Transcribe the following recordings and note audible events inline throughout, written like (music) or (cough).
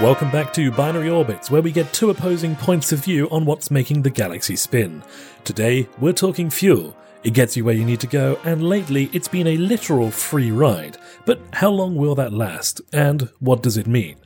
Welcome back to Binary Orbits, where we get two opposing points of view on what's making the galaxy spin. Today, we're talking fuel. It gets you where you need to go, and lately it's been a literal free ride. But how long will that last, and what does it mean?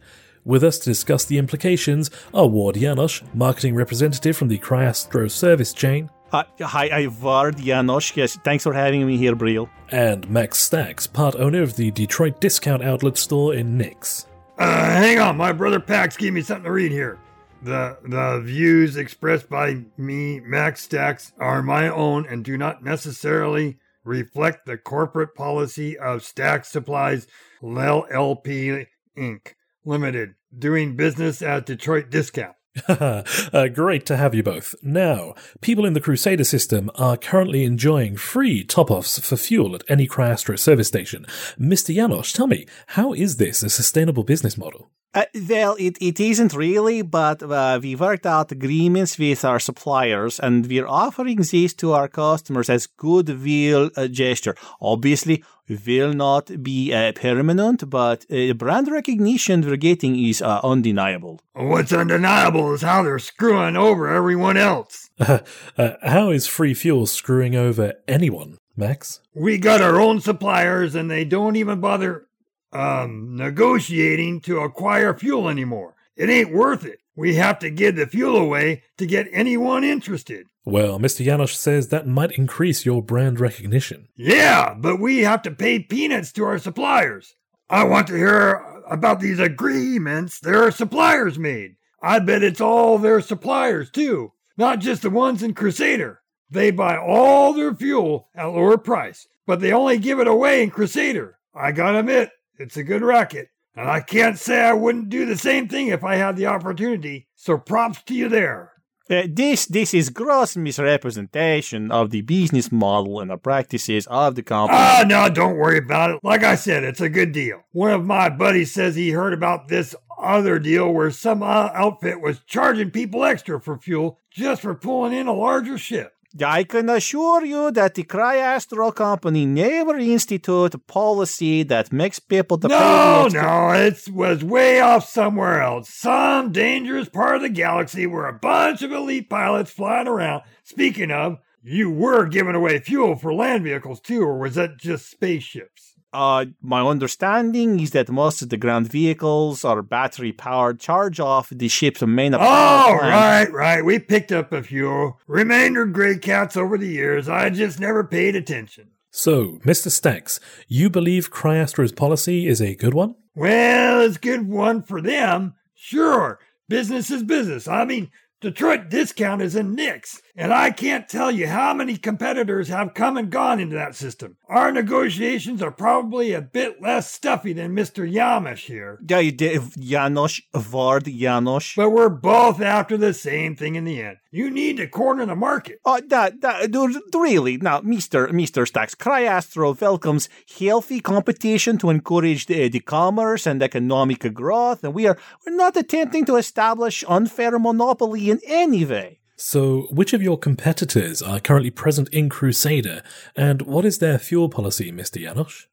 With us to discuss the implications are Ward Janosch, marketing representative from the Cryastro service chain, Uh, hi, I Vard Janosch. Yes, thanks for having me here, Briel. and Max Stacks, part owner of the Detroit discount outlet store in Nix. Uh, hang on, my brother Pax gave me something to read here. The the views expressed by me, Max Stacks, are my own and do not necessarily reflect the corporate policy of Stacks Supplies LLP Inc. Limited, doing business at Detroit Discount. (laughs) uh, great to have you both. Now, people in the Crusader system are currently enjoying free top offs for fuel at any Cryastro service station. Mr. Janosch, tell me, how is this a sustainable business model? Uh, well, it, it isn't really, but uh, we worked out agreements with our suppliers and we're offering this to our customers as goodwill uh, gesture. Obviously, will not be uh, permanent, but uh, brand recognition we're getting is uh, undeniable. What's undeniable is how they're screwing over everyone else. (laughs) Uh, how is free fuel screwing over anyone, Max? We got our own suppliers and they don't even bother um negotiating to acquire fuel anymore. It ain't worth it. We have to give the fuel away to get anyone interested. Well, Mr. Janosch says that might increase your brand recognition. Yeah, but we have to pay peanuts to our suppliers. I want to hear about these agreements their suppliers made. I bet it's all their suppliers too, not just the ones in Crusader. They buy all their fuel at lower price, but they only give it away in Crusader. I gotta admit, it's a good racket. And I can't say I wouldn't do the same thing if I had the opportunity, so props to you there. Uh, this this is gross misrepresentation of the business model and the practices of the company. Ah, no, don't worry about it. Like I said, it's a good deal. One of my buddies says he heard about this other deal where some outfit was charging people extra for fuel just for pulling in a larger ship. I can assure you that the Cryastro company never institute a policy that makes people to pay the No, no, it was way off somewhere else. Some dangerous part of the galaxy where a bunch of elite pilots flying around. Speaking of, you were giving away fuel for land vehicles too, or was that just spaceships? Uh, my understanding is that most of the ground vehicles are battery powered. Charge off the ship's main Oh, power right, right. We picked up a few. Remainder gray cats over the years. I just never paid attention. So, Mr. Stacks, you believe Cryastro's policy is a good one? Well, it's a good one for them. Sure. Business is business. I mean, Detroit Discount is in Nix, and I can't tell you how many competitors have come and gone into that system. Our negotiations are probably a bit less stuffy than Mr. Yamish here, Yeah, you did, Janosch, Vard Janosch. but we're both after the same thing in the end. You need to corner the market. Oh, that, that, dude, really? Now, Mr. Mr. Stacks, Cryastro welcomes healthy competition to encourage the, the commerce and economic growth, and we are we're not attempting to establish unfair monopoly in any way. So, which of your competitors are currently present in Crusader, and what is their fuel policy, Mr. Janosch?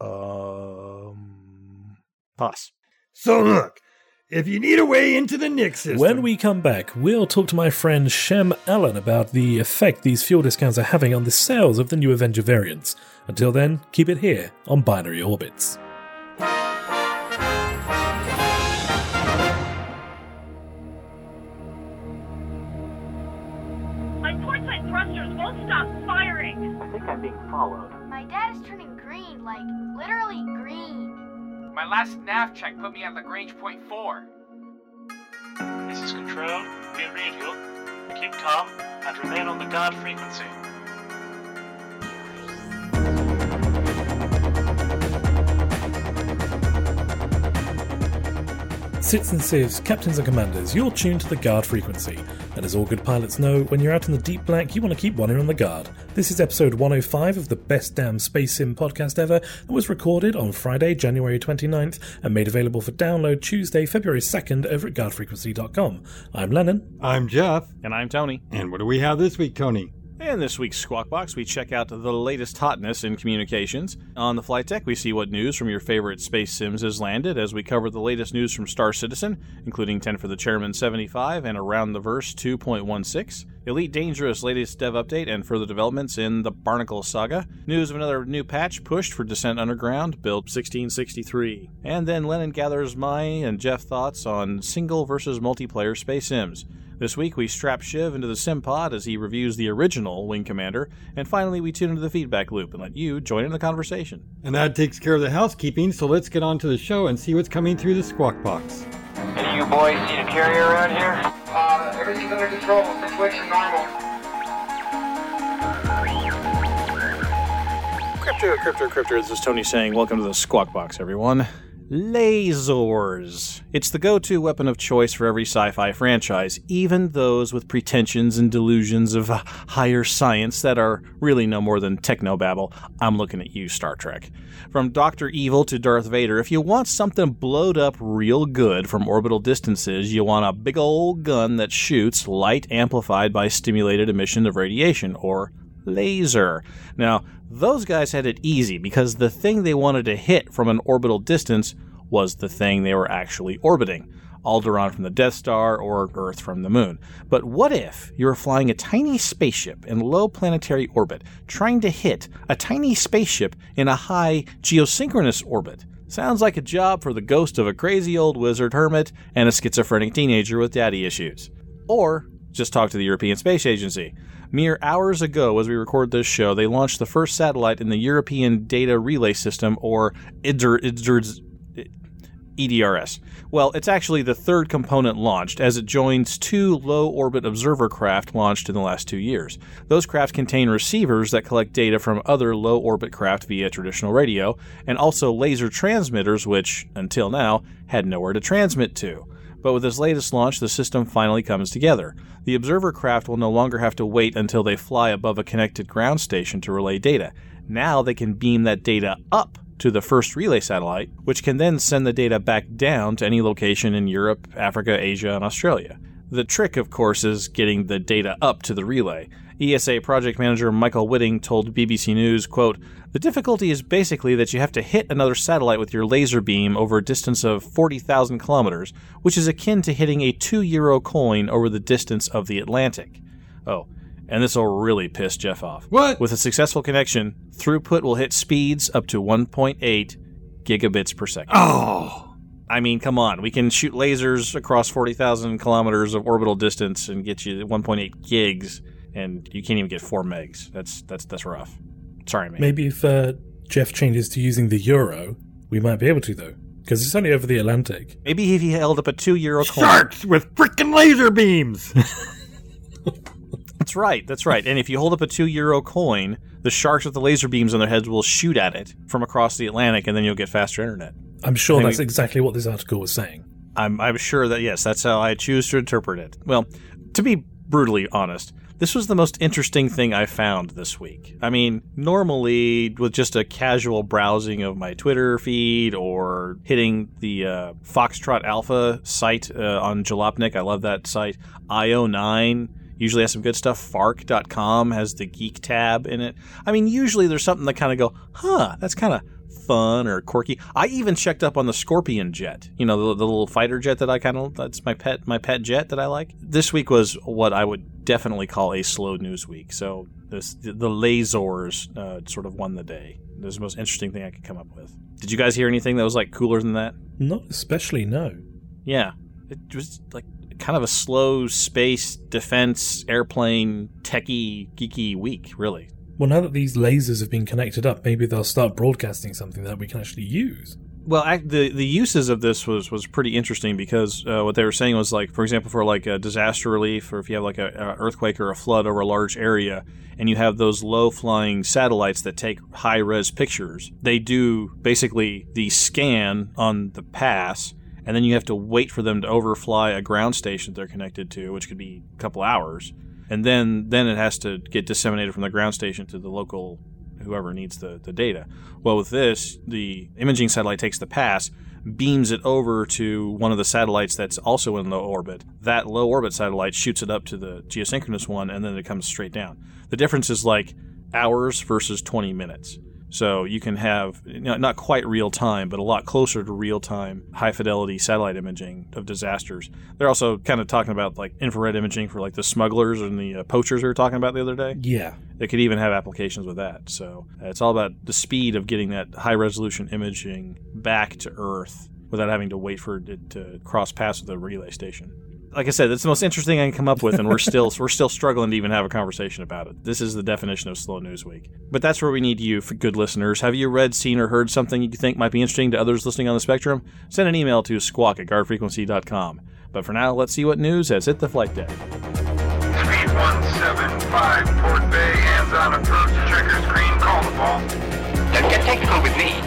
Um, pass. So look, if you need a way into the Nix system, When we come back, we'll talk to my friend Shem Allen about the effect these fuel discounts are having on the sales of the new Avenger variants. Until then, keep it here on Binary Orbits. Last nav check put me at Lagrange point 4. This is Control. Be radio. Keep calm and remain on the guard frequency. Sits and sieves, captains and commanders, you're tuned to the guard frequency. And as all good pilots know, when you're out in the deep black, you want to keep one ear on the guard. This is episode 105 of the Best Damn Space Sim podcast ever and was recorded on Friday, January 29th and made available for download Tuesday, February 2nd over at guardfrequency.com. I'm Lennon. I'm Jeff. And I'm Tony. And what do we have this week, Tony? In this week's Squawk Box, we check out the latest hotness in communications. On the flight deck, we see what news from your favorite space sims has landed as we cover the latest news from Star Citizen, including 10 for the Chairman 75 and Around the Verse 2.16. Elite Dangerous latest dev update and further developments in the Barnacle Saga. News of another new patch pushed for Descent Underground, build 1663. And then Lennon gathers my and Jeff thoughts on single versus multiplayer space sims. This week, we strap Shiv into the sim pod as he reviews the original Wing Commander, and finally, we tune into the feedback loop and let you join in the conversation. And that takes care of the housekeeping, so let's get on to the show and see what's coming through the Squawk Box. Any you boys seen a carrier around here? Uh, everything's under control. Situation normal. Crypto, crypto, crypto. This is Tony saying, Welcome to the Squawk Box, everyone. Lasers. It's the go to weapon of choice for every sci fi franchise, even those with pretensions and delusions of uh, higher science that are really no more than technobabble. I'm looking at you, Star Trek. From Dr. Evil to Darth Vader, if you want something blowed up real good from orbital distances, you want a big old gun that shoots light amplified by stimulated emission of radiation, or laser. Now, those guys had it easy because the thing they wanted to hit from an orbital distance was the thing they were actually orbiting. Alderaan from the Death Star or Earth from the Moon. But what if you were flying a tiny spaceship in low planetary orbit, trying to hit a tiny spaceship in a high geosynchronous orbit? Sounds like a job for the ghost of a crazy old wizard hermit and a schizophrenic teenager with daddy issues. Or just talk to the European Space Agency. Mere hours ago, as we record this show, they launched the first satellite in the European Data Relay System, or IDR, EDRS. Well, it's actually the third component launched, as it joins two low orbit observer craft launched in the last two years. Those craft contain receivers that collect data from other low orbit craft via traditional radio, and also laser transmitters, which, until now, had nowhere to transmit to. But with this latest launch, the system finally comes together. The observer craft will no longer have to wait until they fly above a connected ground station to relay data. Now they can beam that data up to the first relay satellite, which can then send the data back down to any location in Europe, Africa, Asia, and Australia. The trick, of course, is getting the data up to the relay. ESA project manager Michael Witting told BBC News, quote, The difficulty is basically that you have to hit another satellite with your laser beam over a distance of 40,000 kilometers, which is akin to hitting a 2 euro coin over the distance of the Atlantic. Oh, and this will really piss Jeff off. What? With a successful connection, throughput will hit speeds up to 1.8 gigabits per second. Oh, I mean, come on. We can shoot lasers across 40,000 kilometers of orbital distance and get you 1.8 gigs, and you can't even get 4 megs. That's that's that's rough. Sorry, man. Maybe if uh, Jeff changes to using the euro, we might be able to, though. Because it's only over the Atlantic. Maybe if he held up a 2 euro coin. sharks with freaking laser beams. (laughs) (laughs) That's right. That's right. And if you hold up a 2 euro coin, the sharks with the laser beams on their heads will shoot at it from across the Atlantic, and then you'll get faster internet. I'm sure I that's mean- exactly what this article was saying. I'm, I'm sure that, yes, that's how I choose to interpret it. Well, to be brutally honest, this was the most interesting thing I found this week. I mean, normally, with just a casual browsing of my Twitter feed or hitting the uh, Foxtrot Alpha site uh, on Jalopnik, I love that site, IO9 usually has some good stuff. Fark.com has the geek tab in it. I mean, usually there's something that kind of go, huh, that's kind of fun or quirky. I even checked up on the Scorpion jet. You know, the, the little fighter jet that I kind of that's my pet my pet jet that I like. This week was what I would definitely call a slow news week. So this the, the lasers uh, sort of won the day. It was the most interesting thing I could come up with. Did you guys hear anything that was like cooler than that? Not especially, no. Yeah, it was like kind of a slow space defense airplane techie geeky week, really. Well, now that these lasers have been connected up, maybe they'll start broadcasting something that we can actually use. Well, the the uses of this was was pretty interesting because uh, what they were saying was like, for example, for like a disaster relief, or if you have like a, a earthquake or a flood over a large area, and you have those low flying satellites that take high res pictures, they do basically the scan on the pass, and then you have to wait for them to overfly a ground station they're connected to, which could be a couple hours, and then then it has to get disseminated from the ground station to the local whoever needs the, the data. Well, with this, the imaging satellite takes the pass, beams it over to one of the satellites that's also in low orbit. That low orbit satellite shoots it up to the geosynchronous one, and then it comes straight down. The difference is like hours versus 20 minutes. So you can have you know, not quite real time, but a lot closer to real time, high fidelity satellite imaging of disasters. They're also kind of talking about like infrared imaging for like the smugglers and the uh, poachers we were talking about the other day. Yeah. They could even have applications with that. So uh, it's all about the speed of getting that high resolution imaging back to Earth without having to wait for it to cross paths with a relay station like I said, that's the most interesting I can come up with, and we're still we're still struggling to even have a conversation about it. This is the definition of slow news week. But that's where we need you, for good listeners. Have you read, seen, or heard something you think might be interesting to others listening on the spectrum? Send an email to squawk at guardfrequency.com. But for now, let's see what news has hit the flight deck. 3175 Port Bay, hands on approach, trigger screen, call the ball. Don't get technical with me.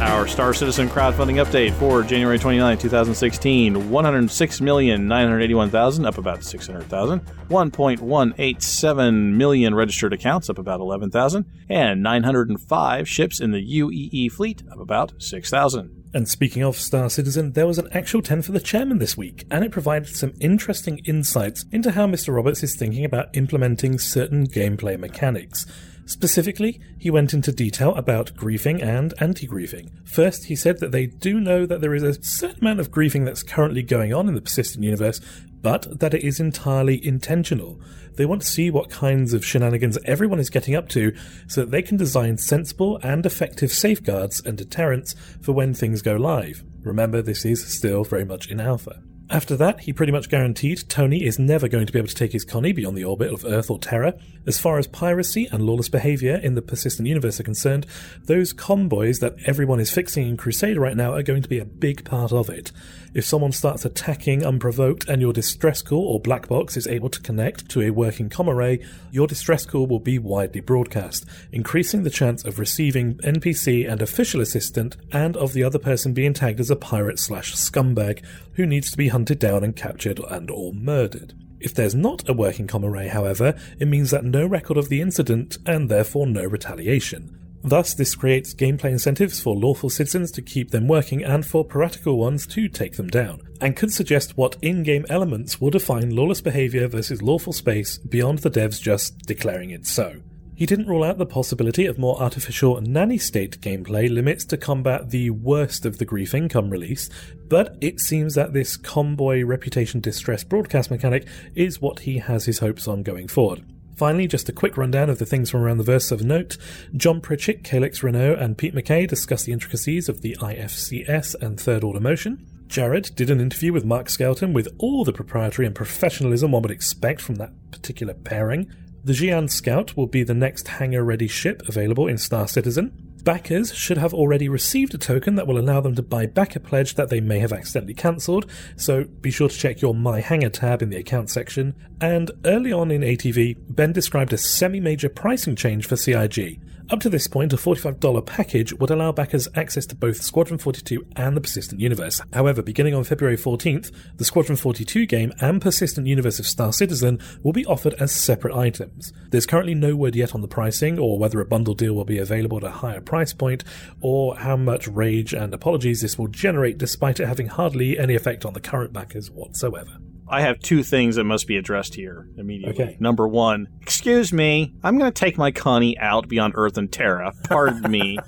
Our Star Citizen crowdfunding update for January 29, 2016 106,981,000, up about 600,000. 1.187 million registered accounts, up about 11,000. And 905 ships in the UEE fleet, up about 6,000. And speaking of Star Citizen, there was an actual 10 for the chairman this week, and it provided some interesting insights into how Mr. Roberts is thinking about implementing certain gameplay mechanics. Specifically, he went into detail about griefing and anti griefing. First, he said that they do know that there is a certain amount of griefing that's currently going on in the persistent universe, but that it is entirely intentional. They want to see what kinds of shenanigans everyone is getting up to so that they can design sensible and effective safeguards and deterrents for when things go live. Remember, this is still very much in alpha. After that, he pretty much guaranteed Tony is never going to be able to take his Connie beyond the orbit of Earth or Terra. As far as piracy and lawless behavior in the persistent universe are concerned, those convoys that everyone is fixing in Crusade right now are going to be a big part of it. If someone starts attacking unprovoked and your distress call or black box is able to connect to a working com array, your distress call will be widely broadcast, increasing the chance of receiving NPC and official assistant and of the other person being tagged as a pirate slash scumbag who needs to be hunted down and captured and or murdered. If there's not a working com array, however, it means that no record of the incident and therefore no retaliation. Thus, this creates gameplay incentives for lawful citizens to keep them working and for piratical ones to take them down, and could suggest what in game elements will define lawless behavior versus lawful space beyond the devs just declaring it so. He didn't rule out the possibility of more artificial nanny state gameplay limits to combat the worst of the griefing come release, but it seems that this convoy reputation distress broadcast mechanic is what he has his hopes on going forward. Finally, just a quick rundown of the things from around the verse of note. John Pritchett, Calix Reneau, and Pete McKay discuss the intricacies of the IFCS and third order motion. Jared did an interview with Mark Skelton with all the proprietary and professionalism one would expect from that particular pairing. The Xi'an Scout will be the next hangar ready ship available in Star Citizen. Backers should have already received a token that will allow them to buy back a pledge that they may have accidentally cancelled, so be sure to check your My Hangar tab in the account section. And early on in ATV, Ben described a semi major pricing change for CIG. Up to this point, a $45 package would allow backers access to both Squadron 42 and the Persistent Universe. However, beginning on February 14th, the Squadron 42 game and Persistent Universe of Star Citizen will be offered as separate items. There's currently no word yet on the pricing, or whether a bundle deal will be available at a higher price point, or how much rage and apologies this will generate despite it having hardly any effect on the current backers whatsoever. I have two things that must be addressed here immediately. Okay. Number one, excuse me, I'm going to take my Connie out beyond Earth and Terra. Pardon (laughs) me,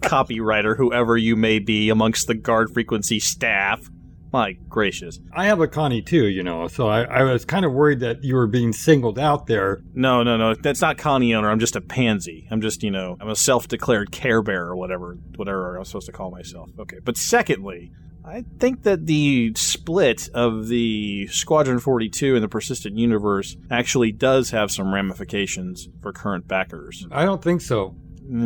copywriter, whoever you may be amongst the guard frequency staff. My gracious. I have a Connie too, you know, so I, I was kind of worried that you were being singled out there. No, no, no. That's not Connie owner. I'm just a pansy. I'm just, you know, I'm a self-declared Care Bear or whatever, whatever I'm supposed to call myself. Okay. But secondly, I think that the split of the Squadron 42 and the Persistent Universe actually does have some ramifications for current backers. I don't think so. Uh,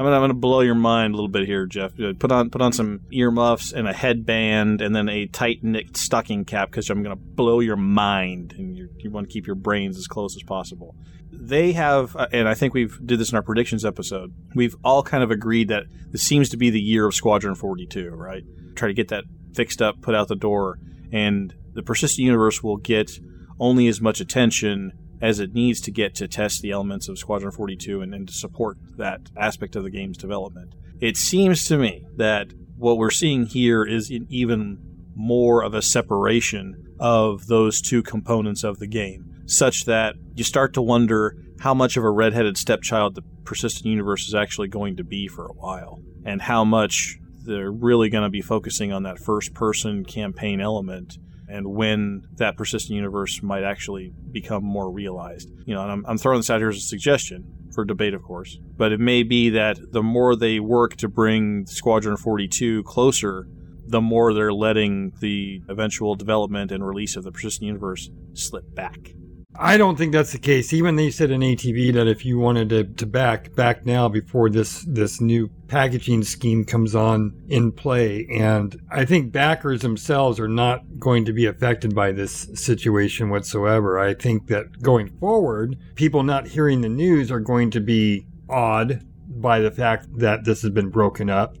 I'm gonna, I'm gonna blow your mind a little bit here, Jeff. Uh, Put on put on some earmuffs and a headband, and then a tight knit stocking cap because I'm gonna blow your mind, and you you want to keep your brains as close as possible. They have, uh, and I think we've did this in our predictions episode. We've all kind of agreed that this seems to be the year of Squadron 42, right? Try to get that fixed up, put out the door, and the persistent universe will get only as much attention as it needs to get to test the elements of Squadron 42 and, and to support that aspect of the game's development. It seems to me that what we're seeing here is even more of a separation of those two components of the game, such that you start to wonder how much of a redheaded stepchild the persistent universe is actually going to be for a while, and how much they're really going to be focusing on that first person campaign element and when that persistent universe might actually become more realized. You know, and I'm, I'm throwing this out here as a suggestion for debate, of course, but it may be that the more they work to bring Squadron 42 closer, the more they're letting the eventual development and release of the persistent universe slip back. I don't think that's the case. Even they said in ATV that if you wanted to, to back back now before this this new packaging scheme comes on in play, and I think backers themselves are not going to be affected by this situation whatsoever. I think that going forward, people not hearing the news are going to be awed by the fact that this has been broken up.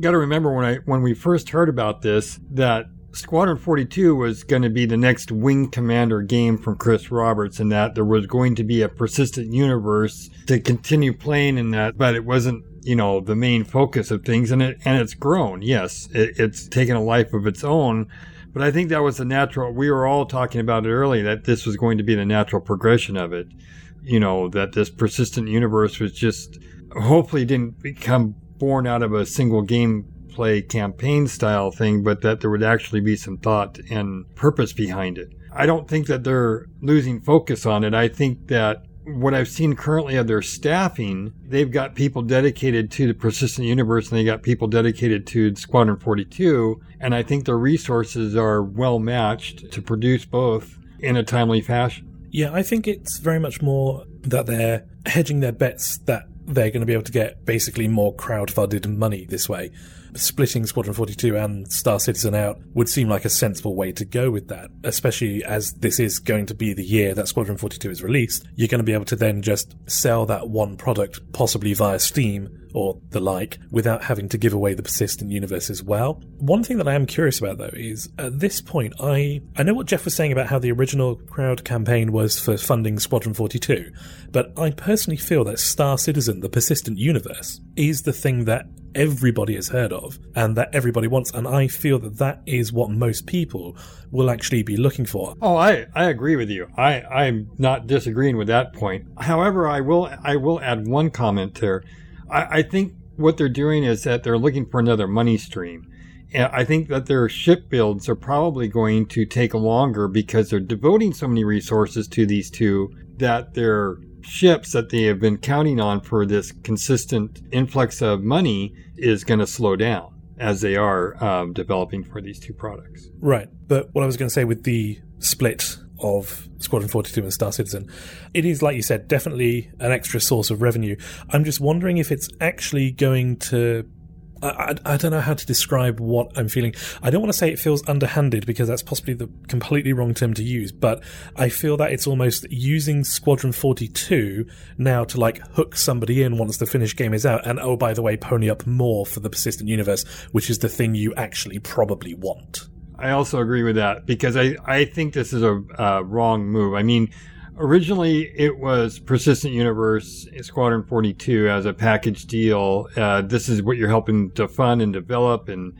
Got to remember when I when we first heard about this that Squadron 42 was going to be the next Wing Commander game from Chris Roberts, and that there was going to be a persistent universe to continue playing in that, but it wasn't, you know, the main focus of things. And it and it's grown. Yes, it, it's taken a life of its own. But I think that was the natural. We were all talking about it early that this was going to be the natural progression of it. You know, that this persistent universe was just hopefully didn't become born out of a single game play campaign style thing, but that there would actually be some thought and purpose behind it. I don't think that they're losing focus on it. I think that what I've seen currently of their staffing, they've got people dedicated to the persistent universe and they got people dedicated to Squadron 42. And I think their resources are well matched to produce both in a timely fashion. Yeah, I think it's very much more that they're hedging their bets that they're going to be able to get basically more crowd funded money this way splitting Squadron 42 and Star Citizen out would seem like a sensible way to go with that, especially as this is going to be the year that Squadron 42 is released. You're going to be able to then just sell that one product, possibly via Steam or the like, without having to give away the persistent universe as well. One thing that I am curious about though is at this point, I, I know what Jeff was saying about how the original crowd campaign was for funding Squadron 42, but I personally feel that Star Citizen, the persistent universe, is the thing that everybody has heard of and that everybody wants. And I feel that that is what most people will actually be looking for. Oh, I, I agree with you. I, I'm not disagreeing with that point. However, I will I will add one comment there. I, I think what they're doing is that they're looking for another money stream. And I think that their ship builds are probably going to take longer because they're devoting so many resources to these two that they're ships that they have been counting on for this consistent influx of money is going to slow down as they are um, developing for these two products. Right. But what I was going to say with the split of Squadron 42 and Star Citizen, it is, like you said, definitely an extra source of revenue. I'm just wondering if it's actually going to I, I, don't know how to describe what I'm feeling. I don't want to say it feels underhanded because that's possibly the completely wrong term to use, but I feel that it's almost using Squadron 42 now to like hook somebody in once the finished game is out. And oh, by the way, pony up more for the persistent universe, which is the thing you actually probably want. I also agree with that because I, I think this is a uh, wrong move. I mean, originally it was Persistent Universe Squadron 42 as a package deal. Uh, this is what you're helping to fund and develop, and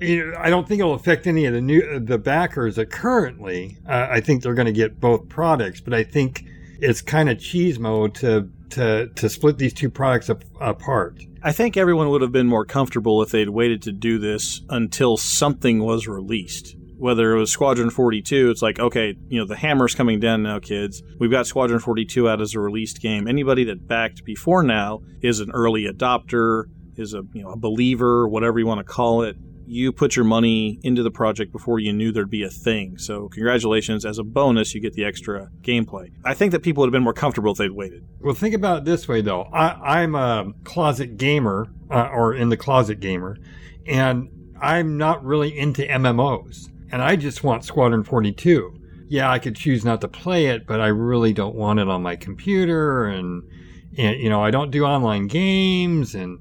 you know, I don't think it'll affect any of the new the backers that currently. Uh, I think they're going to get both products, but I think it's kind of cheese mode to to to split these two products up, apart. I think everyone would have been more comfortable if they'd waited to do this until something was released whether it was Squadron 42, it's like, okay, you know, the hammer's coming down now, kids. We've got Squadron 42 out as a released game. Anybody that backed before now is an early adopter, is a, you know, a believer, whatever you want to call it. You put your money into the project before you knew there'd be a thing. So, congratulations. As a bonus, you get the extra gameplay. I think that people would have been more comfortable if they'd waited. Well, think about it this way, though. I, am a closet gamer, uh, or in the closet gamer, and I'm not really into MMOs and I just want Squadron 42. Yeah, I could choose not to play it, but I really don't want it on my computer and and you know, I don't do online games and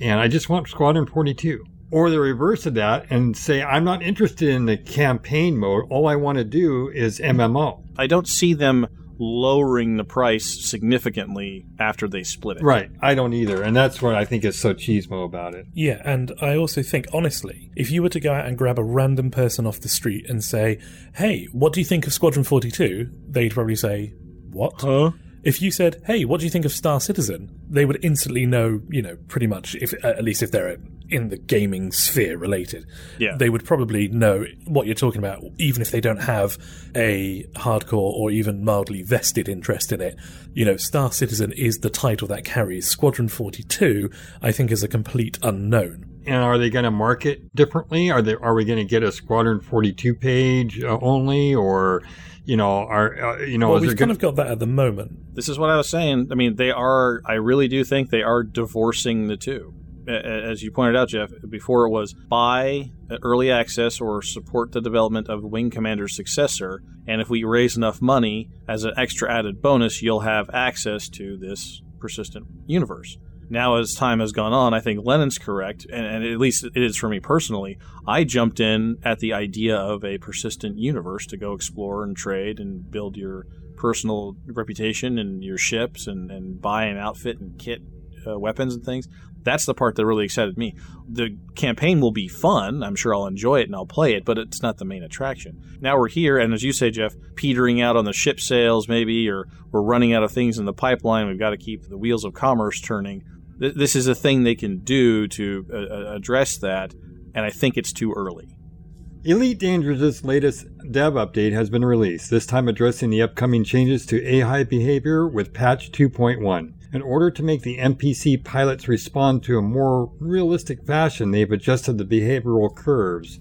and I just want Squadron 42. Or the reverse of that and say I'm not interested in the campaign mode. All I want to do is MMO. I don't see them lowering the price significantly after they split it. Right. I don't either. And that's what I think is so cheesemo about it. Yeah, and I also think, honestly, if you were to go out and grab a random person off the street and say, hey, what do you think of Squadron 42? They'd probably say, what? Huh? If you said, hey, what do you think of Star Citizen? They would instantly know, you know, pretty much, if at least if they're in the gaming sphere related. Yeah. They would probably know what you're talking about, even if they don't have a hardcore or even mildly vested interest in it. You know, Star Citizen is the title that carries. Squadron 42, I think, is a complete unknown. And are they going to market differently? Are they are we going to get a Squadron 42 page uh, only or you know, are uh, you know, well, we've kind gonna- of got that at the moment. This is what I was saying. I mean, they are. I really do think they are divorcing the two. A- a- As you pointed out, Jeff, before it was buy early access or support the development of Wing Commander's successor, and if we raise enough money as an extra added bonus, you'll have access to this persistent universe. Now, as time has gone on, I think Lennon's correct, and, and at least it is for me personally. I jumped in at the idea of a persistent universe to go explore and trade and build your personal reputation and your ships and, and buy an outfit and kit uh, weapons and things. That's the part that really excited me. The campaign will be fun. I'm sure I'll enjoy it and I'll play it, but it's not the main attraction. Now we're here, and as you say, Jeff, petering out on the ship sales, maybe, or we're running out of things in the pipeline. We've got to keep the wheels of commerce turning. Th- This is a thing they can do to uh, uh, address that, and I think it's too early. Elite Dangerous' latest dev update has been released, this time addressing the upcoming changes to AI behavior with patch 2.1. In order to make the NPC pilots respond to a more realistic fashion, they've adjusted the behavioral curves,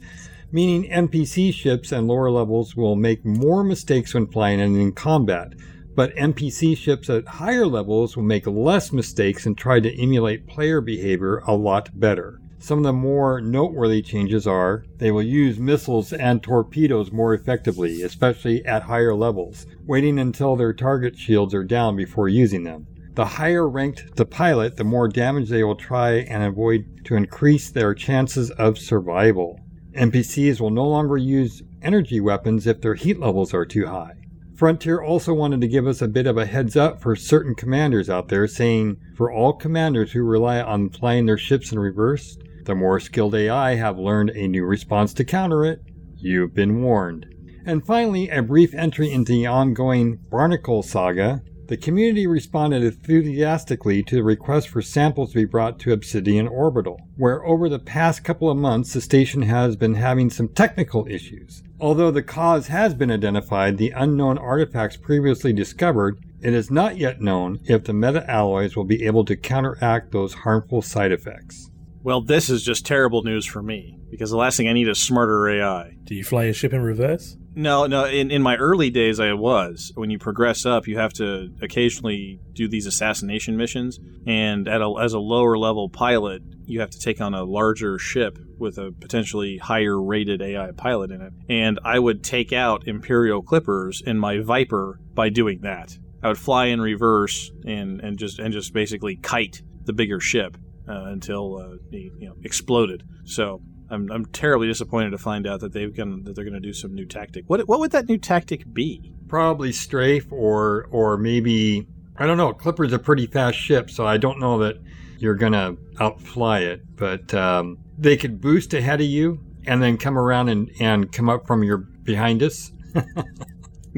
meaning NPC ships and lower levels will make more mistakes when flying and in combat, but NPC ships at higher levels will make less mistakes and try to emulate player behavior a lot better. Some of the more noteworthy changes are they will use missiles and torpedoes more effectively, especially at higher levels, waiting until their target shields are down before using them. The higher ranked the pilot, the more damage they will try and avoid to increase their chances of survival. NPCs will no longer use energy weapons if their heat levels are too high. Frontier also wanted to give us a bit of a heads up for certain commanders out there, saying, For all commanders who rely on flying their ships in reverse, the more skilled AI have learned a new response to counter it. You've been warned. And finally, a brief entry into the ongoing Barnacle saga. The community responded enthusiastically to the request for samples to be brought to Obsidian Orbital, where over the past couple of months the station has been having some technical issues. Although the cause has been identified, the unknown artifacts previously discovered, it is not yet known if the meta alloys will be able to counteract those harmful side effects. Well, this is just terrible news for me because the last thing I need is smarter AI. Do you fly your ship in reverse? No, no. In, in my early days, I was. When you progress up, you have to occasionally do these assassination missions, and at a, as a lower level pilot, you have to take on a larger ship with a potentially higher rated AI pilot in it. And I would take out Imperial clippers in my Viper by doing that. I would fly in reverse and, and just and just basically kite the bigger ship uh, until uh, it you know exploded. So I'm, I'm terribly disappointed to find out that they've gonna, that they're going to do some new tactic. What what would that new tactic be? Probably strafe or or maybe I don't know. Clipper's a pretty fast ship, so I don't know that you're gonna outfly it. But um, they could boost ahead of you and then come around and, and come up from your behind us. (laughs)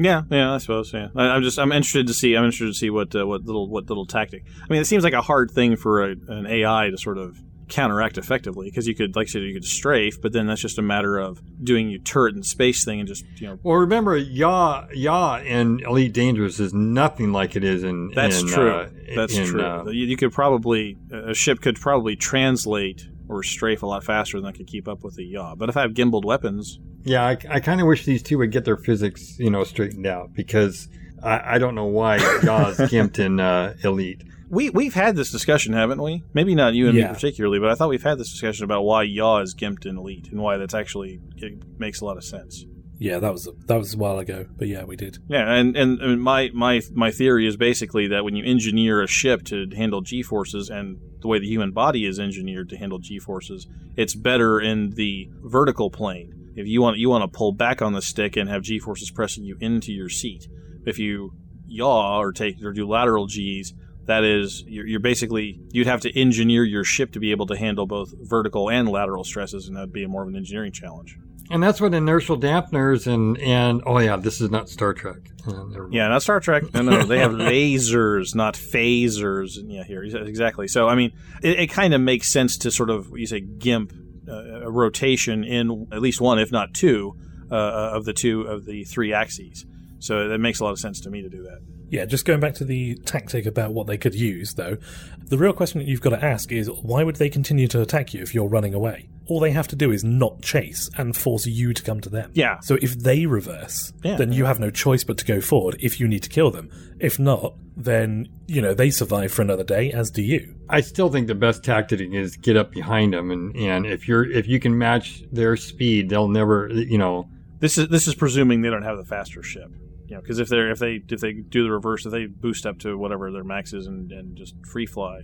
Yeah, yeah, I suppose. Yeah, I, I'm just I'm interested to see I'm interested to see what uh, what little what little tactic. I mean, it seems like a hard thing for a, an AI to sort of counteract effectively because you could like I said you could strafe, but then that's just a matter of doing your turret and space thing and just you know. Well, remember, Yaw Yaw in Elite Dangerous is nothing like it is in. That's in, true. uh, that's in, true. uh, you, you could probably a ship could probably translate or strafe a lot faster than I could keep up with a yaw. But if I have gimbaled weapons, Yeah, I, I kind of wish these two would get their physics, you know, straightened out because I, I don't know why Yaw's (laughs) gimped in uh, Elite. We we've had this discussion, haven't we? Maybe not you and Yeah. me particularly, but I thought we've had this discussion about why yaw is gimped in elite and why that's actually it makes a lot of sense. Yeah, that was that was a while ago, but yeah, we did. Yeah, and, and, and my, my my theory is basically that when you engineer a ship to handle G forces and the way the human body is engineered to handle G forces, it's better in the vertical plane. If you want you want to pull back on the stick and have G forces pressing you into your seat. If you yaw or take or do lateral G's, that is, you're, you're basically you'd have to engineer your ship to be able to handle both vertical and lateral stresses, and that'd be more of an engineering challenge. And that's what inertial dampeners and and oh yeah, this is not Star Trek. Uh, Yeah, not Star Trek. No, no, they have (laughs) lasers, not phasers. Yeah, here exactly. So I mean, it, it kind of makes sense to sort of you say gimp uh, a rotation in at least one, if not two, uh, of the two of the three axes. So it makes a lot of sense to me to do that. Yeah, just going back to the tactic about what they could use, though, the real question that you've got to ask is why would they continue to attack you if you're running away? All they have to do is not chase and force you to come to them. Yeah. So if they reverse, Yeah. then you have no choice but to go forward if you need to kill them. If not, then, you know, they survive for another day, as do you. I still think the best tactic is get up behind them, and, and if you're if you can match their speed, they'll never you know. This is this is presuming they don't have the faster ship. You know, because if they're if they if they do the reverse, if they boost up to whatever their max is and, and just free fly.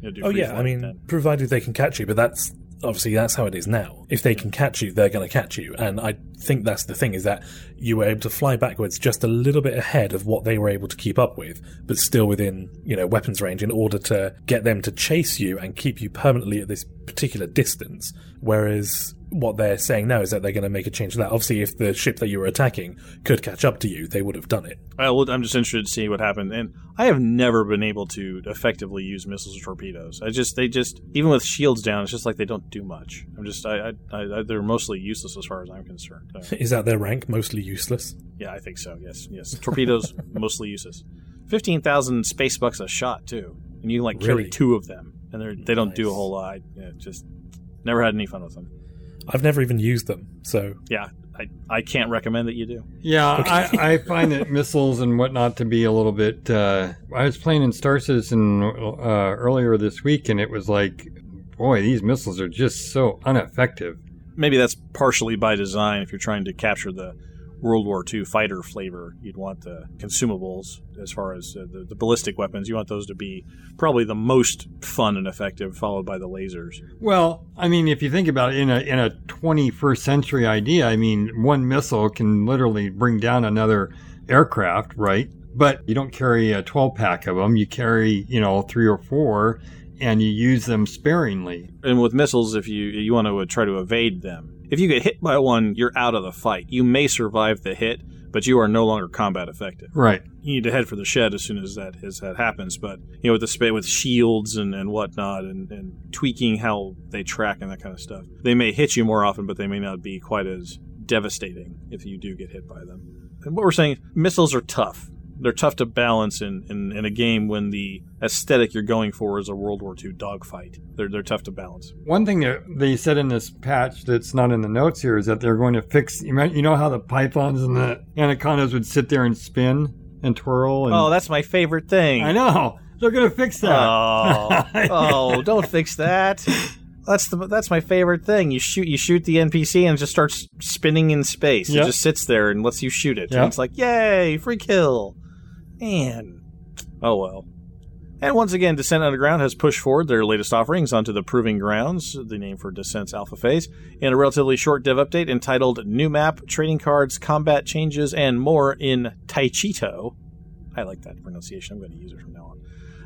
You know, do Oh free yeah, fly I mean, then. provided they can catch you, but that's obviously that's how it is now. If they can catch you, they're going to catch you, and I think that's the thing is that you were able to fly backwards just a little bit ahead of what they were able to keep up with, but still within you know weapons range in order to get them to chase you and keep you permanently at this particular distance. Whereas what they're saying now is that they're going to make a change to that. Obviously, if the ship that you were attacking could catch up to you, they would have done it. I will, I'm just interested to see what happened. And I have never been able to effectively use missiles or torpedoes. I just, they just, even with shields down, it's just like they don't do much. I'm just, I, I, I they're mostly useless as far as I'm concerned. (laughs) Uh, Is that their rank? Mostly useless. yeah, I think so. Yes, yes. Torpedoes (laughs) mostly useless. Fifteen thousand space bucks a shot too, and you can like carry Really? two of them, and they're, they don't do a whole lot. Yeah, just never had any fun with them. I've never even used them, so Yeah, I, I can't recommend that you do. Yeah, I, I (laughs) find that missiles and whatnot to be a little bit. Uh, I was playing in Star Citizen uh, earlier this week, and it was like, boy, these missiles are just so ineffective. maybe that's partially by design. If you're trying to capture the World War II fighter flavor, you'd want the consumables as far as uh, the, the ballistic weapons. You want those to be probably the most fun and effective, followed by the lasers. Well, I mean, if you think about it in a in a 21st century idea, I mean, one missile can literally bring down another aircraft, right? But you don't carry a 12 pack of them. You carry, you know, three or four, and you use them sparingly. And with missiles, if you you want to uh, try to evade them, if you get hit by one, you're out of the fight. You may survive the hit, but you are no longer combat effective. Right. you need to head for the shed as soon as that as that happens. But you know, with the spa- with shields and, and whatnot, and, and tweaking how they track and that kind of stuff, they may hit you more often, but they may not be quite as devastating if you do get hit by them. And what we're saying, missiles are tough. They're tough to balance in, in, in a game when the aesthetic you're going for is a World War II dogfight. They're they're tough to balance. One thing that they said in this patch that's not in the notes here is that they're going to fix. You know how the pythons and the anacondas would sit there and spin and twirl. And, Oh, that's my favorite thing. I know they're going to fix that. Oh, (laughs) oh, don't fix that. That's the that's my favorite thing. You shoot you shoot the NPC and it just starts spinning in space. Yep. It just sits there and lets you shoot it. Yep. And it's like, yay, free kill. Man. Oh well. And once again, Descent Underground has pushed forward their latest offerings onto the Proving Grounds, the name for Descent's alpha phase, in a relatively short dev update entitled New Map, Trading Cards, Combat Changes, and More in Taichito. I like that pronunciation. I'm going to use it from now on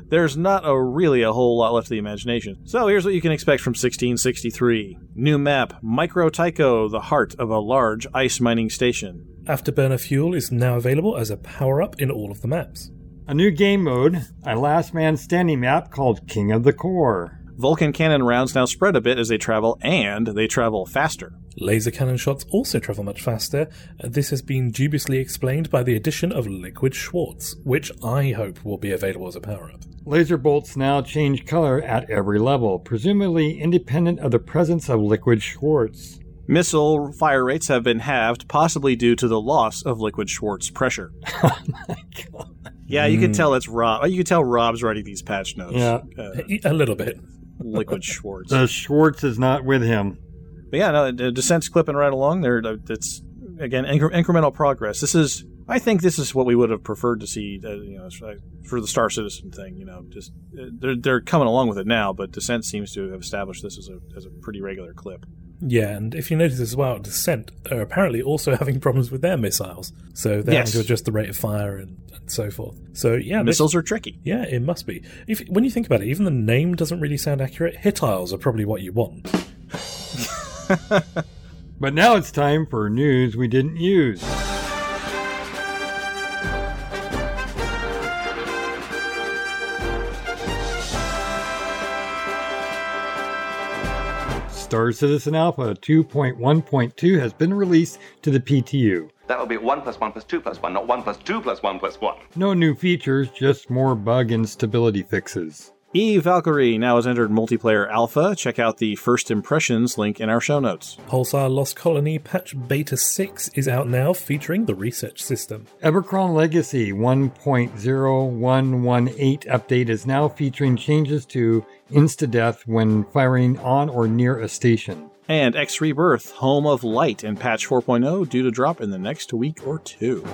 there's not a really a whole lot left to the imagination. So here's what you can expect from 1663. New map, Micro Tycho, the heart of a large ice mining station. Afterburner fuel is now available as a power up in all of the maps. A new game mode, a last man standing map called King of the Core. Vulcan cannon rounds now spread a bit as they travel, and they travel faster. Laser cannon shots also travel much faster. This has been dubiously explained by the addition of Liquid Schwartz, which I hope will be available as a power up. Laser bolts now change color at every level, presumably independent of the presence of liquid Schwartz. Missile fire rates have been halved, possibly due to the loss of liquid Schwartz pressure. (laughs) oh my god. Yeah, you can tell it's Rob. You can tell Rob's writing these patch notes. Yeah. Uh, A little bit. liquid Schwartz. The Schwartz is not with him. But yeah, no, the descent's clipping right along. There, it's again incre- incremental progress. This is, I think, this is what we would have preferred to see. Uh, you know, for the Star Citizen thing. You know, just uh, they're they're coming along with it now, but descent seems to have established this as a as a pretty regular clip. Yeah, and if you notice as well, Descent are apparently also (laughs) having problems with their missiles. So they're Yes. having to adjust the rate of fire and, and so forth. So yeah, this- Missiles are tricky. yeah, it must be. If when you think about it, even the name doesn't really sound accurate. Hittiles are probably what you want. (laughs) But now it's time for news we didn't use. Star Citizen Alpha 2.1.2 has been released to the PTU. That will be 1 plus 1 plus 2 plus 1, not 1 plus 2 plus 1 plus 1. No new features, just more bug and stability fixes. Eve Valkyrie now has entered multiplayer alpha. Check out the first impressions link in our show notes. Pulsar Lost Colony patch beta 6 is out now, featuring the research system. Evochron Legacy 1.0118 update is now featuring changes to insta death when firing on or near a station. And X Rebirth, Home of Light, in patch 4.0 due to drop in the next week or two.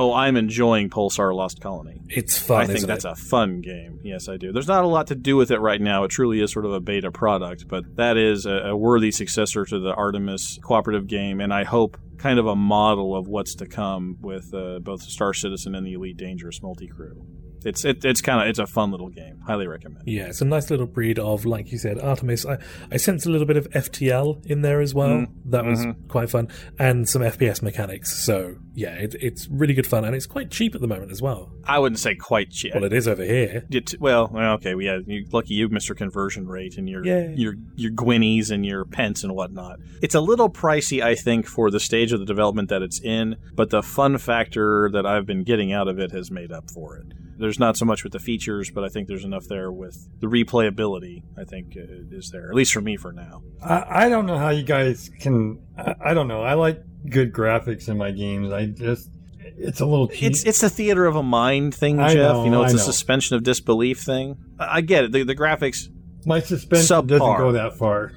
Oh, I'm enjoying Pulsar Lost Colony. It's fun, I think that's it? a fun game. Yes, I do. There's not a lot to do with it right now. It truly is sort of a beta product, but that is a, a worthy successor to the Artemis cooperative game, and I hope kind of a model of what's to come with uh, both Star Citizen and the Elite Dangerous multi crew. It's it, it's kind of it's a fun little game. Highly recommend. Yeah, it's a nice little breed of, like you said, Artemis. I, I sense a little bit of FTL in there as well. Mm-hmm. That was mm-hmm. quite fun. And some FPS mechanics. So, yeah, it, it's really good fun. And it's quite cheap at the moment as well. I wouldn't say quite cheap. Well, it is over here. It, well, okay, well, yeah. You, lucky you, Mister Conversion Rate, and your Yeah. your your guineas and your pence and whatnot. It's a little pricey, I think, for the stage of the development that it's in. But the fun factor that I've been getting out of it has made up for it. There's not so much with the features, but I think there's enough there with the replayability. I think uh, is there, at least for me for now. I, I don't know how you guys can. I, I don't know. I like good graphics in my games. I just. It's a little cheap. It's it's a theater of a mind thing, Jeff. know, you know, it's I a know. suspension of disbelief thing. I, I get it. The, the graphics my suspension subpar. doesn't go that far.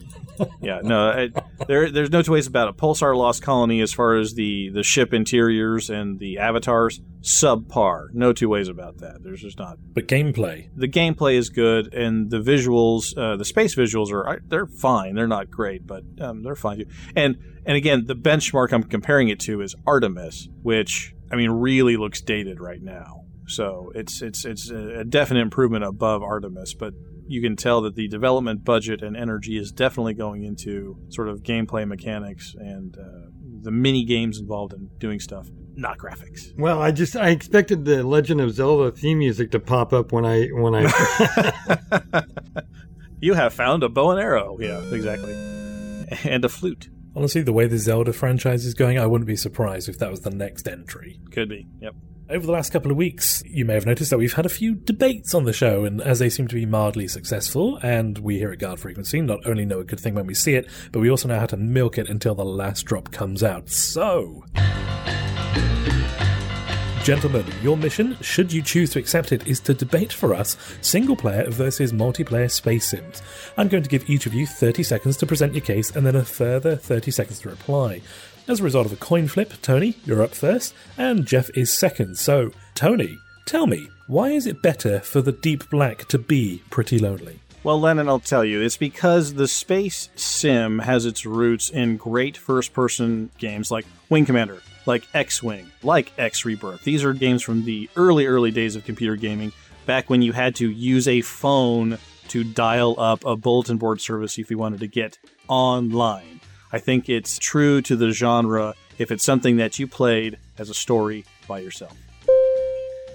Yeah, no, there, there's no two ways about it. Pulsar Lost Colony, as far as the the ship interiors and the avatars, subpar. No two ways about that. There's just not. But gameplay. The gameplay is good, and the visuals, uh, the space visuals are they're fine. They're not great, but um, they're fine too. And and again, the benchmark I'm comparing it to is Artemis, which I mean really looks dated right now. So it's it's it's a definite improvement above Artemis, but you can tell that the development budget and energy is definitely going into sort of gameplay mechanics and uh, the mini games involved in doing stuff, not graphics. Well, I just I expected the Legend of Zelda theme music to pop up when I when I. (laughs) You have found a bow and arrow. Yeah, exactly. And a flute. Honestly, the way the Zelda franchise is going, I wouldn't be surprised if that was the next entry. Could be. Yep. Over the last couple of weeks, you may have noticed that we've had a few debates on the show, and as they seem to be mildly successful, and we here at Guard Frequency not only know a good thing when we see it, but we also know how to milk it until the last drop comes out. So. Gentlemen, your mission, should you choose to accept it, is to debate for us single player versus multiplayer space sims. I'm going to give each of you 30 seconds to present your case and then a further 30 seconds to reply. As a result of a coin flip, Tony, you're up first, and Jeff is second. So, Tony, tell me, why is it better for the Deep Black to be pretty lonely? Well, Lennon, I'll tell you, it's because the space sim has its roots in great first person games like Wing Commander, like X Wing, like X Rebirth. These are games from the early, early days of computer gaming, back when you had to use a phone to dial up a bulletin board service if you wanted to get online. I think it's true to the genre if it's something that you played as a story by yourself.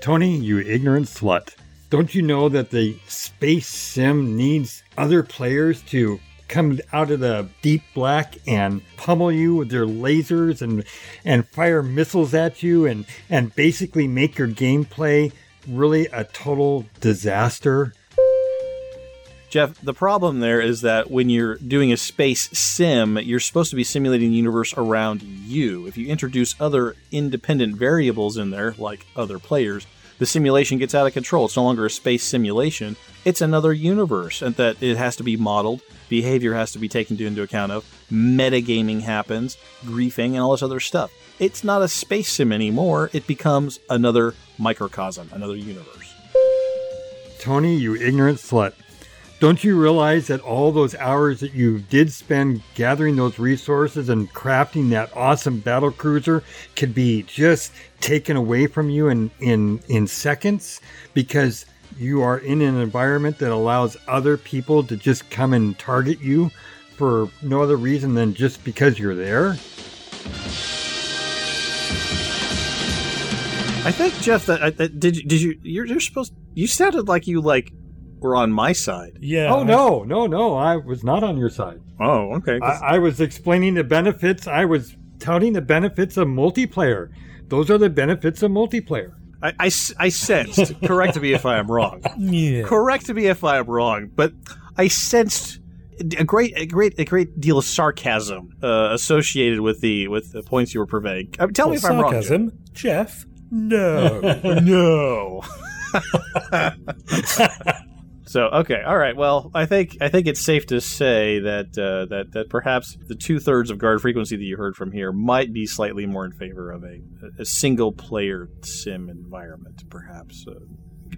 Tony, you ignorant slut. Don't you know that the space sim needs other players to come out of the deep black and pummel you with their lasers and and fire missiles at you and and basically make your gameplay really a total disaster? Jeff, the problem there is that when you're doing a space sim, you're supposed to be simulating the universe around you. If you introduce other independent variables in there, like other players, the simulation gets out of control. It's no longer a space simulation. It's another universe and that it has to be modeled. Behavior has to be taken into account of. Metagaming happens, griefing, and all this other stuff. It's not a space sim anymore. It becomes another microcosm, another universe. Tony, you ignorant slut. Don't you realize that all those hours that you did spend gathering those resources and crafting that awesome battle cruiser could be just taken away from you in, in, in seconds because you are in an environment that allows other people to just come and target you for no other reason than just because you're there? I think Jeff, that, uh, that did you, did you you're, you're supposed you sounded like you like were on my side. Yeah. Oh, no, no, no. I was not on your side. Oh, okay. I, I was explaining the benefits. I was touting the benefits of multiplayer. Those are the benefits of multiplayer. I, I sensed. (laughs) correct me if I am wrong. Yeah. Correct me if I am wrong, but I sensed a great, a great, a great deal of sarcasm uh, associated with the with the points you were purveying. Uh, tell me if I'm wrong. Jeff. sarcasm, Jeff. No. (laughs) no. (laughs) so okay, all right. Well, I think I think it's safe to say that uh, that that perhaps the two thirds of guard frequency that you heard from here might be slightly more in favor of a a single player sim environment, perhaps. Uh,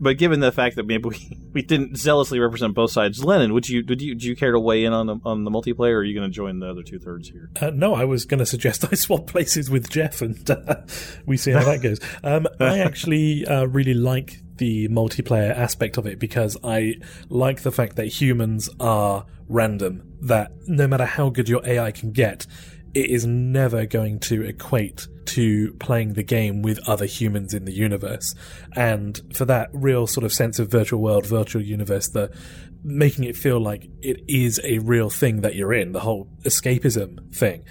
but given the fact that maybe we, (laughs) we didn't zealously represent both sides, Lennon, would you would you do you care to weigh in on the, on the multiplayer? or Are you going to join the other two thirds here? Uh, no, I was going to suggest (laughs) I swap places with Jeff and uh, we see how that goes. Um, I (laughs) actually uh, really like the multiplayer aspect of it because I like the fact that humans are random, that no matter how good your AI can get, it is never going to equate to playing the game with other humans in the universe. And for that real sort of sense of virtual world, virtual universe, the making it feel like it is a real thing that you're in, the whole escapism thing.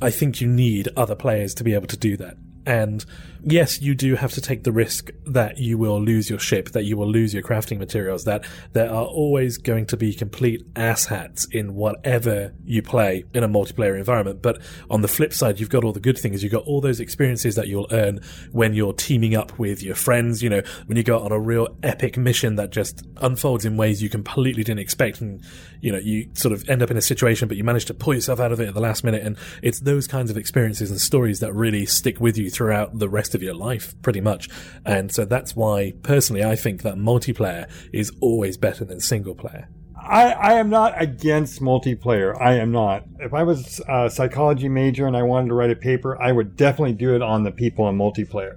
I think you need other players to be able to do that. And yes, you do have to take the risk that you will lose your ship, that you will lose your crafting materials, that there are always going to be complete asshats in whatever you play in a multiplayer environment. But on the flip side, you've got all the good things. You've got all those experiences that you'll earn when you're teaming up with your friends, you know, when you go on a real epic mission that just unfolds in ways you completely didn't expect. And, you know, you sort of end up in a situation, but you manage to pull yourself out of it at the last minute. And it's those kinds of experiences and stories that really stick with you throughout the rest of your life, pretty much. And so that's why, personally, I think that multiplayer is always better than single player. I, I am not against multiplayer. I am not. If I was a psychology major and I wanted to write a paper, I would definitely do it on the people in multiplayer.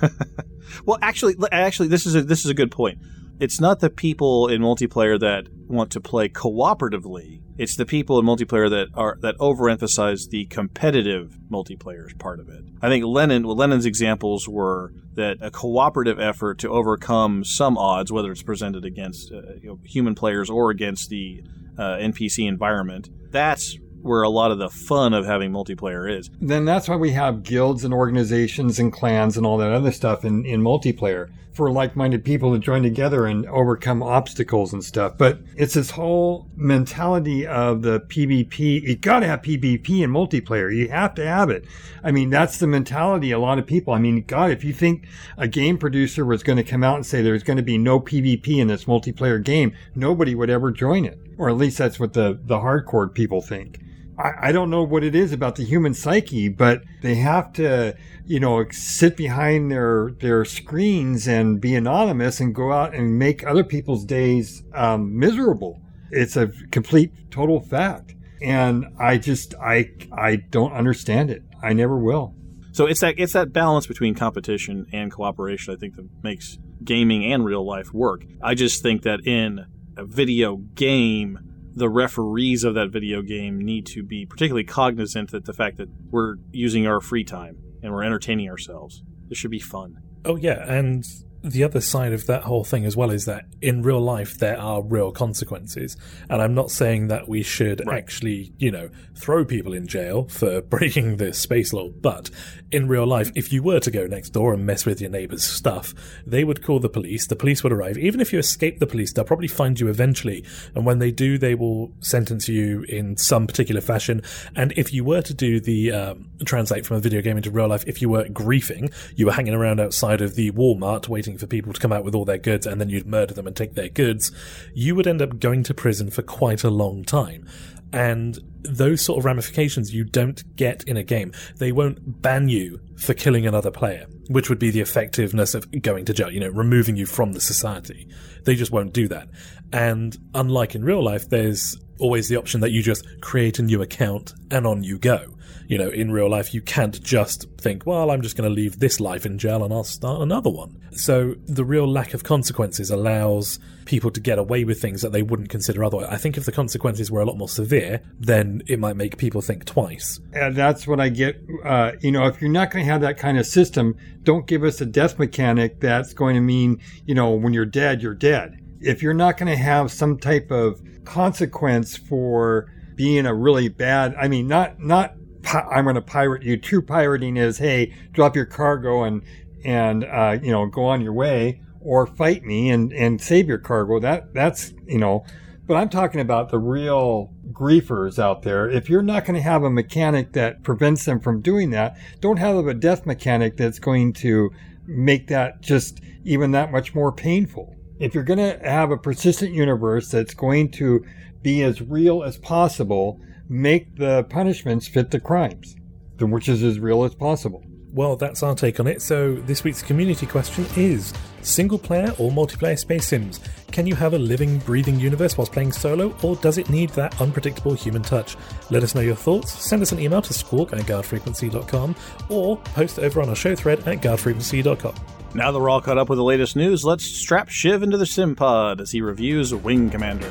(laughs) Well, actually, actually, this is a, this is a good point. It's not the people in multiplayer that want to play cooperatively. It's the people in multiplayer that are that overemphasize the competitive multiplayer part of it. I think Lennon, well, Lennon's examples were that a cooperative effort to overcome some odds, whether it's presented against uh, you know, human players or against the uh, NPC environment, that's where a lot of the fun of having multiplayer is. Then that's why we have guilds and organizations and clans and all that other stuff in, in multiplayer for like minded people to join together and overcome obstacles and stuff. But it's this whole mentality of the PvP. You gotta have PvP in multiplayer. You have to have it. I mean, that's the mentality a lot of people. I mean, God, if you think a game producer was going to come out and say there's going to be no PvP in this multiplayer game, nobody would ever join it. Or at least that's what the, the hardcore people think. I, I don't know what it is about the human psyche, but they have to, you know, sit behind their their screens and be anonymous and go out and make other people's days um, miserable. It's a complete total fact, and I just I I don't understand it. I never will. So it's that it's that balance between competition and cooperation. I think that makes gaming and real life work. I just think that in a video game, the referees of that video game need to be particularly cognizant that the fact that we're using our free time and we're entertaining ourselves. This should be fun. Oh yeah, and the other side of that whole thing as well is that in real life there are real consequences. And I'm not saying that we should Right. actually, you know, throw people in jail for (laughs) breaking the space law, but in real life, if you were to go next door and mess with your neighbor's stuff, they would call the police, the police would arrive. Even if you escape the police, they'll probably find you eventually. And when they do, they will sentence you in some particular fashion. And if you were to do the um, translate from a video game into real life, if you were griefing, you were hanging around outside of the Walmart waiting waiting for people to come out with all their goods and then you'd murder them and take their goods, you would end up going to prison for quite a long time. And those sort of ramifications you don't get in a game. They won't ban you for killing another player, which would be the effectiveness of going to jail, you know, removing you from the society. They just won't do that. And unlike in real life, there's always the option that you just create a new account and on you go. You know, in real life, you can't just think, well, I'm just going to leave this life in jail and I'll start another one. So the real lack of consequences allows people to get away with things that they wouldn't consider otherwise. I think if the consequences were a lot more severe, then it might make people think twice. And that's what I get. Uh, you know, if you're not going to have that kind of system, don't give us a death mechanic that's going to mean, you know, when you're dead, you're dead. If you're not going to have some type of consequence for being a really bad, I mean, not, not, I'm going to pirate you. True pirating is, hey, drop your cargo and, and, uh, you know, go on your way or fight me and, and save your cargo. That, that's, you know, but I'm talking about the real griefers out there. If you're not going to have a mechanic that prevents them from doing that, don't have a death mechanic that's going to make that just even that much more painful. If you're going to have a persistent universe that's going to be as real as possible, make the punishments fit the crimes, The which is as real as possible. Well, that's our take on it. So, this week's community question is single player or multiplayer Space Sims? Can you have a living, breathing universe whilst playing solo, or does it need that unpredictable human touch? Let us know your thoughts. Send us an email to squawk at guardfrequency.com or post over on our show thread at guardfrequency.com. Now that we're all caught up with the latest news, let's strap Shiv into the sim pod as he reviews Wing Commander.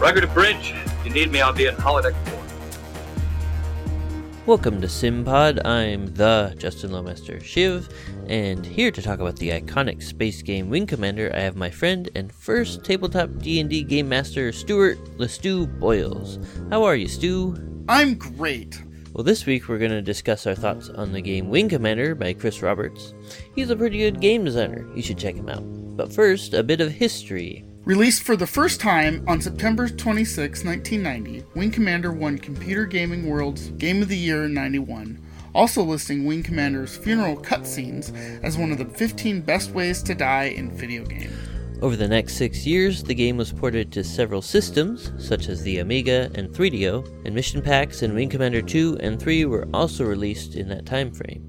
Roger to bridge. If you need me, I'll be at holodeck 4. Welcome to SimPod. I'm the Justin Lowmaster Shiv, and here to talk about the iconic space game Wing Commander, I have my friend and first tabletop D&D game master Stuart Lestu Boyles. How are you, Stu? I'm great. Well, this week we're going to discuss our thoughts on the game Wing Commander by Chris Roberts. He's a pretty good game designer. You should check him out. But first, a bit of history. Released for the first time on September 26, 1990, Wing Commander won Computer Gaming World's Game of the Year in 91, also listing Wing Commander's funeral cutscenes as one of the 15 best ways to die in video games. Over the next six years, the game was ported to several systems, such as the Amiga and 3DO, and mission packs in Wing Commander 2 and 3 were also released in that time frame.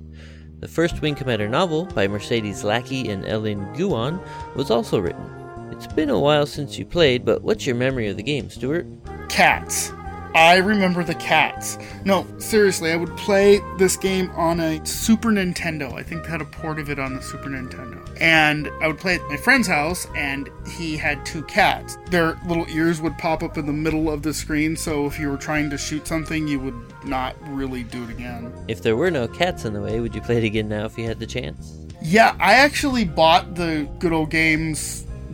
The first Wing Commander novel, by Mercedes Lackey and Ellen Guon, was also written. It's been a while since you played, but what's your memory of the game, Stuart? Cats. I remember the cats. No, seriously, I would play this game on a Super Nintendo. I think they had a port of it on the Super Nintendo. And I would play at my friend's house, and he had two cats. Their little ears would pop up in the middle of the screen, so if you were trying to shoot something, you would not really do it again. If there were no cats in the way, would you play it again now if you had the chance? Yeah, I actually bought the Good Old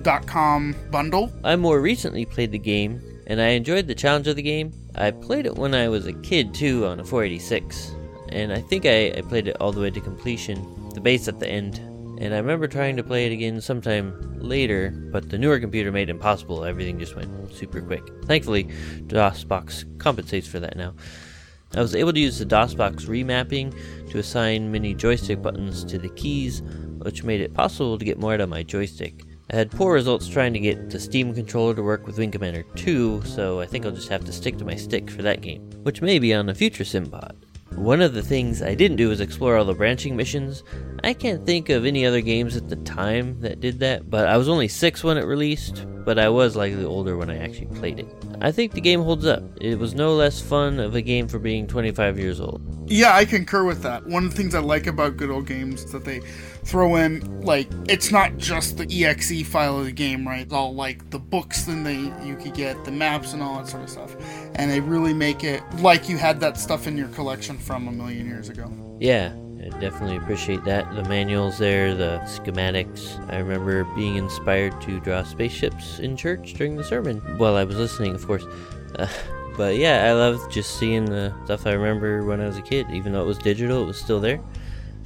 Games.com bundle. I more recently played the game, and I enjoyed the challenge of the game. I played it when I was a kid too on a 486, and I think I, I played it all the way to completion, the base at the end. And I remember trying to play it again sometime later, but the newer computer made it impossible. Everything just went super quick. Thankfully, DOSBox compensates for that now. I was able to use the DOSBox remapping to assign many joystick buttons to the keys, which made it possible to get more out of my joystick. I had poor results trying to get the Steam controller to work with Wing Commander 2, so I think I'll just have to stick to my stick for that game, which may be on a future Simpod. One of the things I didn't do was explore all the branching missions. I can't think of any other games at the time that did that, but I was only 6 when it released, but I was likely older when I actually played it. I think the game holds up. It was no less fun of a game for being 25 years old. Yeah, I concur with that. One of the things I like about good old games is that they throw in like it's not just the exe file of the game, right? It's all like the books and they you could get the maps and all that sort of stuff, and they really make it like you had that stuff in your collection from a million years ago. Yeah, I definitely appreciate that. The manuals there, the schematics. I remember being inspired to draw spaceships in church during the sermon while I was listening, of course. Uh, (laughs) but yeah, I loved just seeing the stuff I remember when I was a kid. Even though it was digital, it was still there.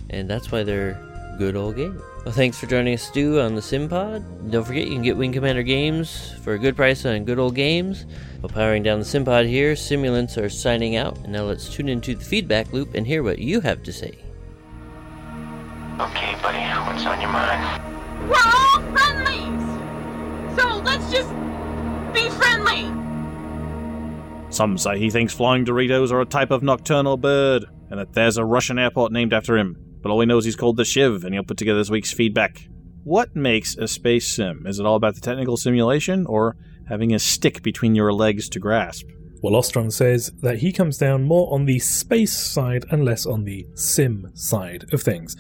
And that's why they're good old games. Well, thanks for joining us, Stu, on the SimPod. Don't forget, you can get Wing Commander games for a good price on good old games. While powering down the SimPod here, Simulants are signing out. And now let's tune into the feedback loop and hear what you have to say. Okay, buddy, what's on your mind? We're all friendlies! So let's just be friendly! Some say he thinks flying Doritos are a type of nocturnal bird, and that there's a Russian airport named after him. But all he knows he's called the Shiv, and he'll put together this week's feedback. What makes a space sim? Is it all about the technical simulation, or having a stick between your legs to grasp? Well, Ostron says that he comes down more on the space side and less on the sim side of things.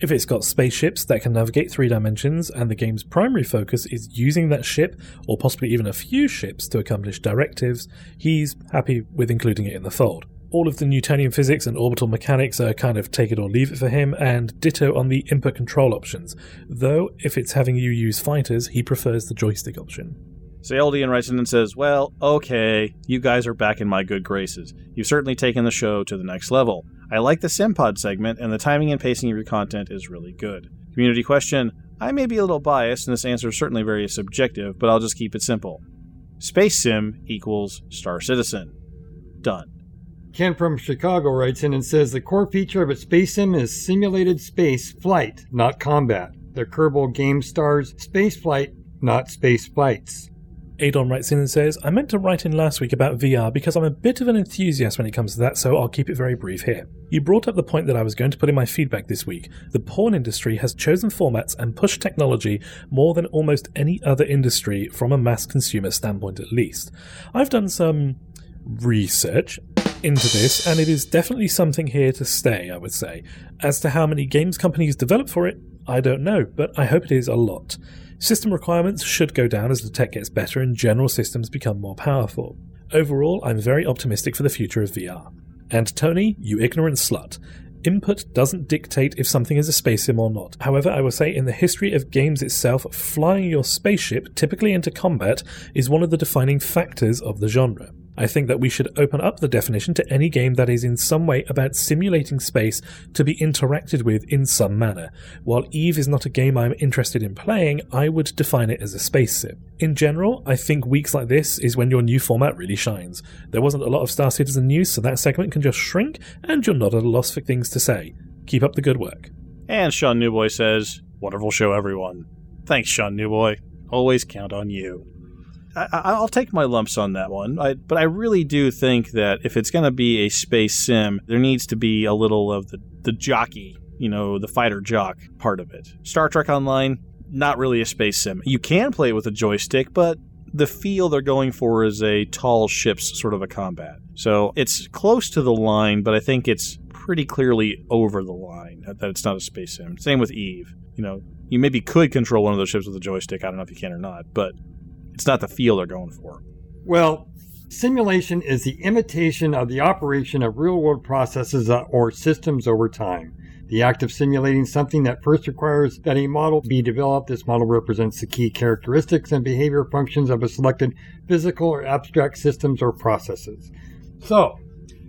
If it's got spaceships that can navigate three dimensions and the game's primary focus is using that ship, or possibly even a few ships, to accomplish directives, he's happy with including it in the fold. All of the Newtonian physics and orbital mechanics are kind of take it or leave it for him, and ditto on the input control options. Though, if it's having you use fighters, he prefers the joystick option. Saeldian writes in and says, Well, okay, you guys are back in my good graces. You've certainly taken the show to the next level. I like the Simpod segment, and the timing and pacing of your content is really good. Community question I may be a little biased, and this answer is certainly very subjective, but I'll just keep it simple. Space Sim equals Star Citizen. Done. Ken from Chicago writes in and says the core feature of a space sim is simulated space flight, not combat. The Kerbal game stars space flight, not space flights. Adon writes in and says, I meant to write in last week about VR because I'm a bit of an enthusiast when it comes to that, so I'll keep it very brief here. You brought up the point that I was going to put in my feedback this week. The porn industry has chosen formats and pushed technology more than almost any other industry from a mass consumer standpoint, at least. I've done some research into this, and it is definitely something here to stay, I would say. As to how many games companies develop for it, I don't know, but I hope it is a lot. System requirements should go down as the tech gets better and general systems become more powerful. Overall, I'm very optimistic for the future of VR. And Tony, you ignorant slut. Input doesn't dictate if something is a space sim or not. However, I will say in the history of games itself, flying your spaceship, typically into combat, is one of the defining factors of the genre. I think that we should open up the definition to any game that is in some way about simulating space to be interacted with in some manner. While Eve is not a game I'm interested in playing, I would define it as a space sim. In general, I think weeks like this is when your new format really shines. There wasn't a lot of Star Citizen news, so that segment can just shrink, and you're not at a loss for things to say. Keep up the good work. And Sean Newboy says, Wonderful show, everyone. Thanks, Sean Newboy. Always count on you. I, will take my lumps on that one, I, but I really do think that if it's going to be a space sim, there needs to be a little of the, the jockey, you know, the fighter jock part of it. Star Trek Online, not really a space sim. You can play it with a joystick, but the feel they're going for is a tall ship's sort of a combat. So it's close to the line, but I think it's pretty clearly over the line that it's not a space sim. Same with Eve. You know, you maybe could control one of those ships with a joystick. I don't know if you can or not, but it's not the feel they're going for. Well, simulation is the imitation of the operation of real world processes uh, or systems over time. The act of simulating something that first requires that a model be developed. This model represents the key characteristics and behavior functions of a selected physical or abstract systems or processes. So,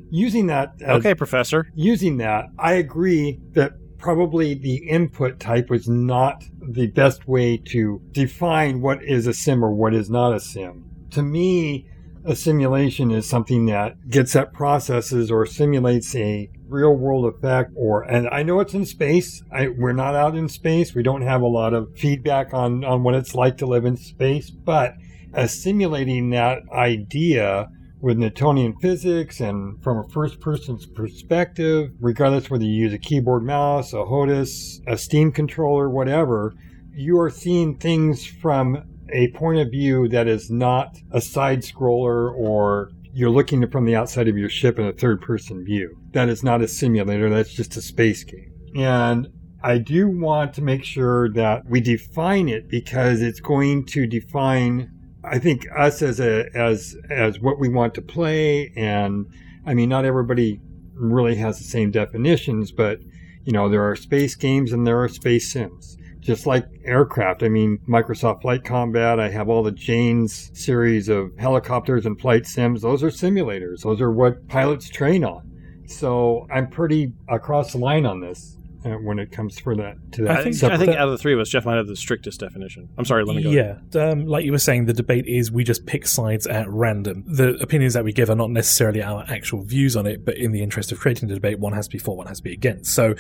using that. As, okay, Professor. Using that, I agree that probably the input type was not the best way to define what is a sim or what is not a sim. To me, a simulation is something that gets at processes or simulates a real world effect or and I know it's in space. I, we're not out in space. We don't have a lot of feedback on, on what it's like to live in space, but as simulating that idea with Newtonian physics and from a first person's perspective, regardless whether you use a keyboard mouse, a HOTAS, a Steam controller, whatever, you are seeing things from a point of view that is not a side scroller or you're looking from the outside of your ship in a third person view. That is not a simulator, that's just a space game. And I do want to make sure that we define it because it's going to define I think us as a as as what we want to play, and I mean, not everybody really has the same definitions, but you know, there are space games and there are space sims. Just like aircraft, I mean, Microsoft Flight Combat, I have all the Jane's series of helicopters and flight sims. Those are simulators. Those are what pilots train on. So I'm pretty across the line on this. Uh, when it comes for that to that. I think, I think out of the three of us, Jeff might have the strictest definition. I'm sorry, let me go. Yeah, um, like you were saying, the debate is we just pick sides at random. The opinions that we give are not necessarily our actual views on it, but in the interest of creating the debate, one has to be for, one has to be against. So,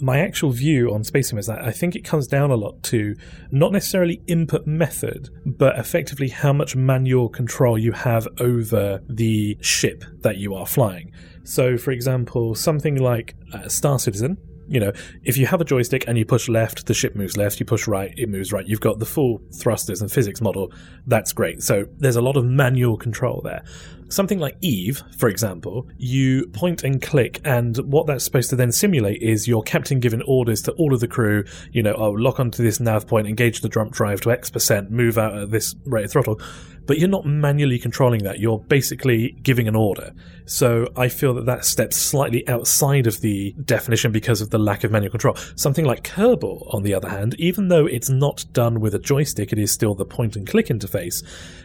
my actual view on Space Sim is that I think it comes down a lot to not necessarily input method, but effectively how much manual control you have over the ship that you are flying. So, for example, something like uh, Star Citizen, you know, if you have a joystick and you push left, the ship moves left. You push right, it moves right. You've got the full thrusters and physics model. That's great. So there's a lot of manual control there. Something like Eve, for example, you point and click, and what that's supposed to then simulate is your captain giving orders to all of the crew, you know, oh, lock onto this nav point, engage the jump drive to X percent, move out at this rate of throttle. But you're not manually controlling that. You're basically giving an order. So I feel that that steps slightly outside of the definition because of the lack of manual control. Something like Kerbal, on the other hand, even though it's not done with a joystick, it is still the point and click interface.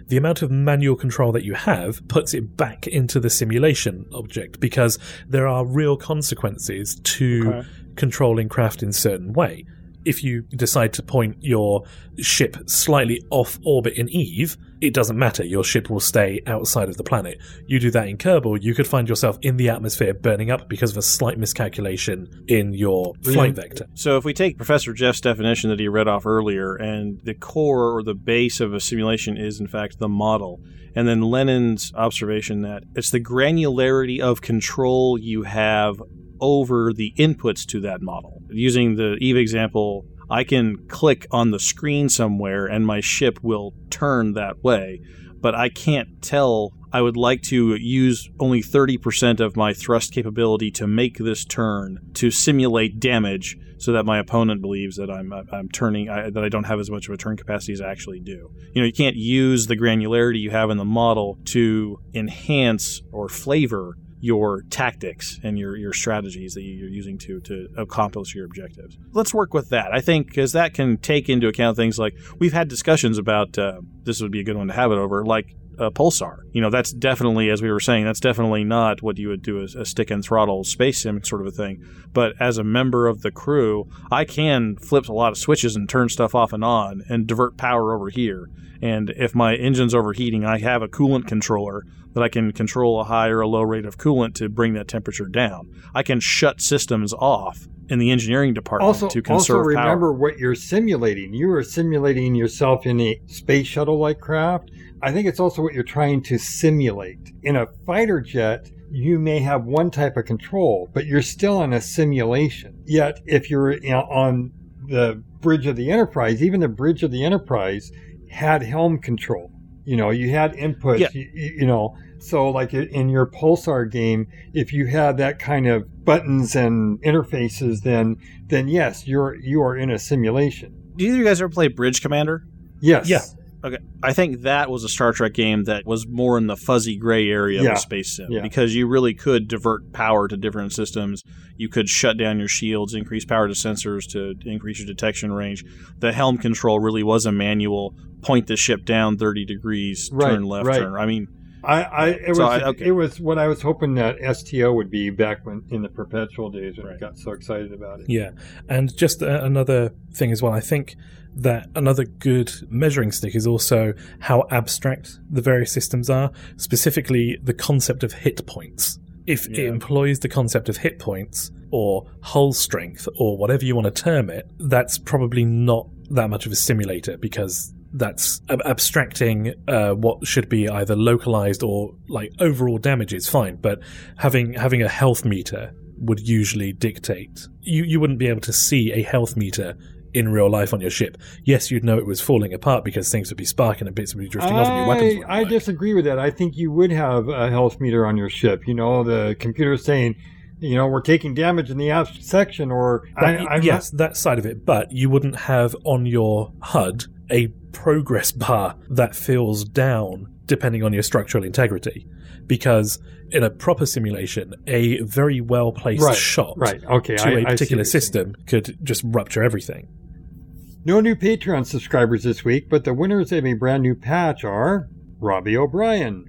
The amount of manual control that you have puts it back into the simulation object because there are real consequences to Okay. controlling craft in a certain way. If you decide to point your ship slightly off orbit in Eve, it doesn't matter. Your ship will stay outside of the planet. You do that in Kerbal, you could find yourself in the atmosphere burning up because of a slight miscalculation in your flight vector. So if we take Professor Jeff's definition that he read off earlier, and the core or the base of a simulation is in fact the model, and then Lennon's observation that it's the granularity of control you have over the inputs to that model. Using the Eve example, I can click on the screen somewhere and my ship will turn that way, but I can't tell. I would like to use only 30% of my thrust capability to make this turn to simulate damage so that my opponent believes that I'm I'm turning I, that I don't have as much of a turn capacity as I actually do. You know, you can't use the granularity you have in the model to enhance or flavor your tactics and your, your strategies that you're using to to accomplish your objectives. Let's work with that. I think because that can take into account things like we've had discussions about. Uh, this would be a good one to have it over, like uh, Pulsar. You know, that's definitely, as we were saying, that's definitely not what you would do as a stick and throttle space sim sort of a thing. But as a member of the crew, I can flip a lot of switches and turn stuff off and on and divert power over here. And if my engine's overheating, I have a coolant controller that I can control a high or a low rate of coolant to bring that temperature down. I can shut systems off in the engineering department Also, to conserve power. also remember power. what you're simulating. You are simulating yourself in a space shuttle-like craft. I think it's also what you're trying to simulate. In a fighter jet, you may have one type of control, but you're still in a simulation. Yet, if you're you know, on the bridge of the Enterprise, even the bridge of the Enterprise had helm control. You know, you had inputs. Yeah. You, you you know, so like in your Pulsar game, if you had that kind of buttons and interfaces, then then yes, you're you are in a simulation. Do either of you guys ever play Bridge Commander? Yes. Yeah. Okay, I think that was a Star Trek game that was more in the fuzzy gray area Yeah. of a space sim Yeah. because you really could divert power to different systems. You could shut down your shields, increase power to sensors to increase your detection range. The helm control really was a manual point the ship down 30 degrees, Right, turn left, right. turn. I mean, I, I it was So I- okay. it was what I was hoping that STO would be back when in the perpetual days when I got so excited about it. Yeah, and just uh, another thing as well. I think that another good measuring stick is also how abstract the various systems are, specifically the concept of hit points. If it employs the concept of hit points or hull strength or whatever you want to term it, that's probably not that much of a simulator because that's ab- abstracting uh, what should be either localized or like overall damage is fine, but having having a health meter would usually dictate you you wouldn't be able to see a health meter in real life on your ship. Yes, you'd know it was falling apart because things would be sparking and bits would be drifting off and your weapons. I, I work. disagree with that. I think you would have a health meter on your ship. You know, the computer saying, you know, we're taking damage in the aft section, or I, That- I'm yes, that side of it, but you wouldn't have on your HUD a progress (laughs) bar that fills down depending on your structural integrity. Because in a proper simulation, a very well placed Right, shot right, okay, to I- I a particular what you're saying. system could just rupture everything. No new Patreon subscribers this week, but the winners of a brand new patch are Robbie O'Brien,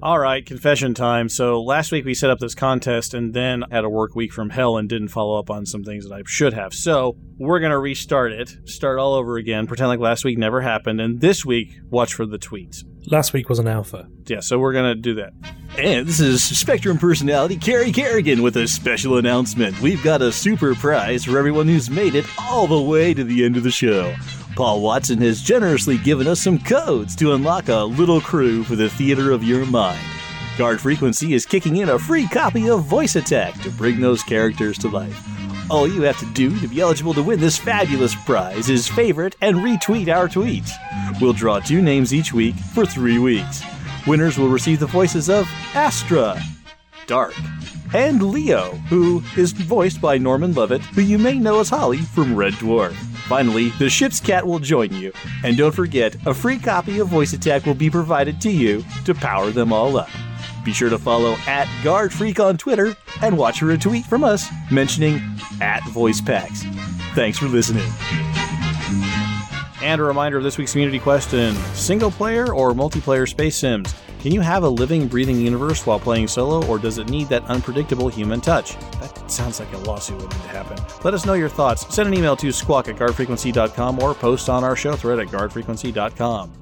All right, confession time. So last week we set up this contest and then had a work week from hell and didn't follow up on some things that I should have. So we're going to restart it, start all over again, pretend like last week never happened, and this week, watch for the tweets. Last week was an alpha. Yeah, so we're going to do that. And this is Spectrum personality Carrie Kerrigan with a special announcement. We've got a super prize for everyone who's made it all the way to the end of the show. Paul Watson has generously given us some codes to unlock a little crew for the theater of your mind. Guard Frequency is kicking in a free copy of Voice Attack to bring those characters to life. All you have to do to be eligible to win this fabulous prize is favorite and retweet our tweets. We'll draw two names each week for three weeks. Winners will receive the voices of Astra, Dark, and Leo, who is voiced by Norman Lovett, who you may know as Holly from Red Dwarf. Finally, the ship's cat will join you. And don't forget, a free copy of Voice Attack will be provided to you to power them all up. Be sure to follow at Guard Freak on Twitter and watch for a tweet from us mentioning at Voice Packs. Thanks for listening. And a reminder of this week's community question single player or multiplayer space sims? Can you have a living, breathing universe while playing solo, or does it need that unpredictable human touch? Sounds like a lawsuit would need to happen. Let us know your thoughts. Send an email to squawk at guardfrequency.com or post on our show thread at guardfrequency.com.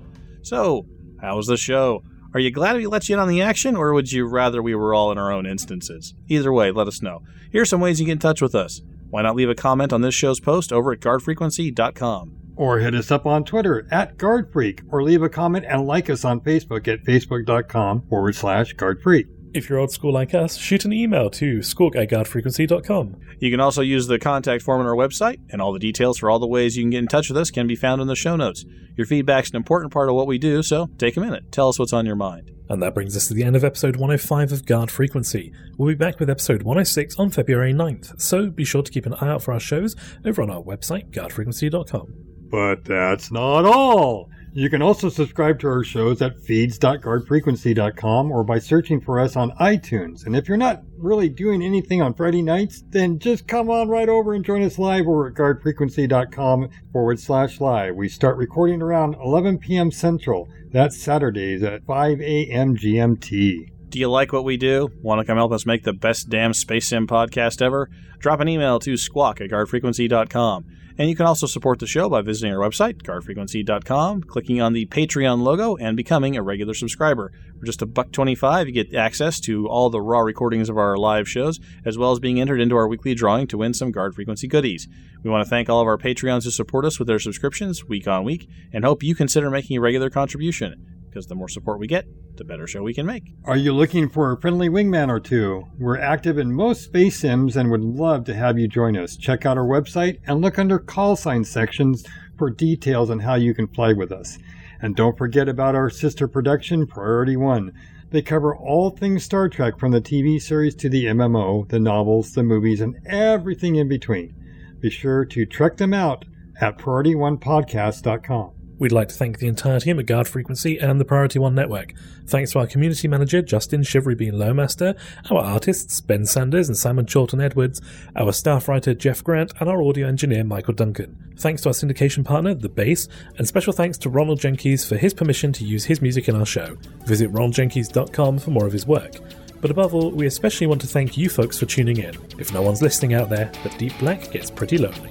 So, how was the show? Are you glad we let you in on the action, or would you rather we were all in our own instances? Either way, let us know. Here's some ways you get in touch with us. Why not leave a comment on this show's post over at guardfrequency.com? Or hit us up on Twitter at GuardFreak, or leave a comment and like us on Facebook at facebook.com forward slash GuardFreak. If you're old school like us, shoot an email to squawk at guardfrequency.com. You can also use the contact form on our website, and all the details for all the ways you can get in touch with us can be found in the show notes. Your feedback's an important part of what we do, so take a minute. Tell us what's on your mind. And that brings us to the end of episode 105 of Guard Frequency. We'll be back with episode 106 on February 9th, so be sure to keep an eye out for our shows over on our website, guardfrequency.com. But that's not all. You can also subscribe to our shows at feeds.guardfrequency.com or by searching for us on iTunes. And if you're not really doing anything on Friday nights, then just come on right over and join us live over at guardfrequency.com forward slash live. We start recording around 11 p.m. Central. That's Saturdays at 5 a.m. GMT. Do you like what we do? Want to come help us make the best damn Space Sim podcast ever? Drop an email to squawk at guardfrequency.com. And you can also support the show by visiting our website, guardfrequency.com, clicking on the Patreon logo, and becoming a regular subscriber. For just a buck twenty-five, you get access to all the raw recordings of our live shows, as well as being entered into our weekly drawing to win some Guard Frequency goodies. We want to thank all of our Patreons who support us with their subscriptions week on week, and hope you consider making a regular contribution because the more support we get, the better show we can make. Are you looking for a friendly wingman or two? We're active in most space sims and would love to have you join us. Check out our website and look under call sign sections for details on how you can fly with us. And don't forget about our sister production, Priority One. They cover all things Star Trek from the TV series to the MMO, the novels, the movies, and everything in between. Be sure to check them out at PriorityOnePodcast.com. We'd like to thank the entire team at Guard Frequency and the Priority One Network. Thanks to our community manager, Justin Shivery Bean Lowmaster, our artists, Ben Sanders and Simon Chorlton Edwards, our staff writer, Jeff Grant, and our audio engineer, Michael Duncan. Thanks to our syndication partner, The Base, and special thanks to Ronald Jenkins for his permission to use his music in our show. Visit ronaldjenkins.com for more of his work. But above all, we especially want to thank you folks for tuning in. If no one's listening out there, the deep black gets pretty lonely.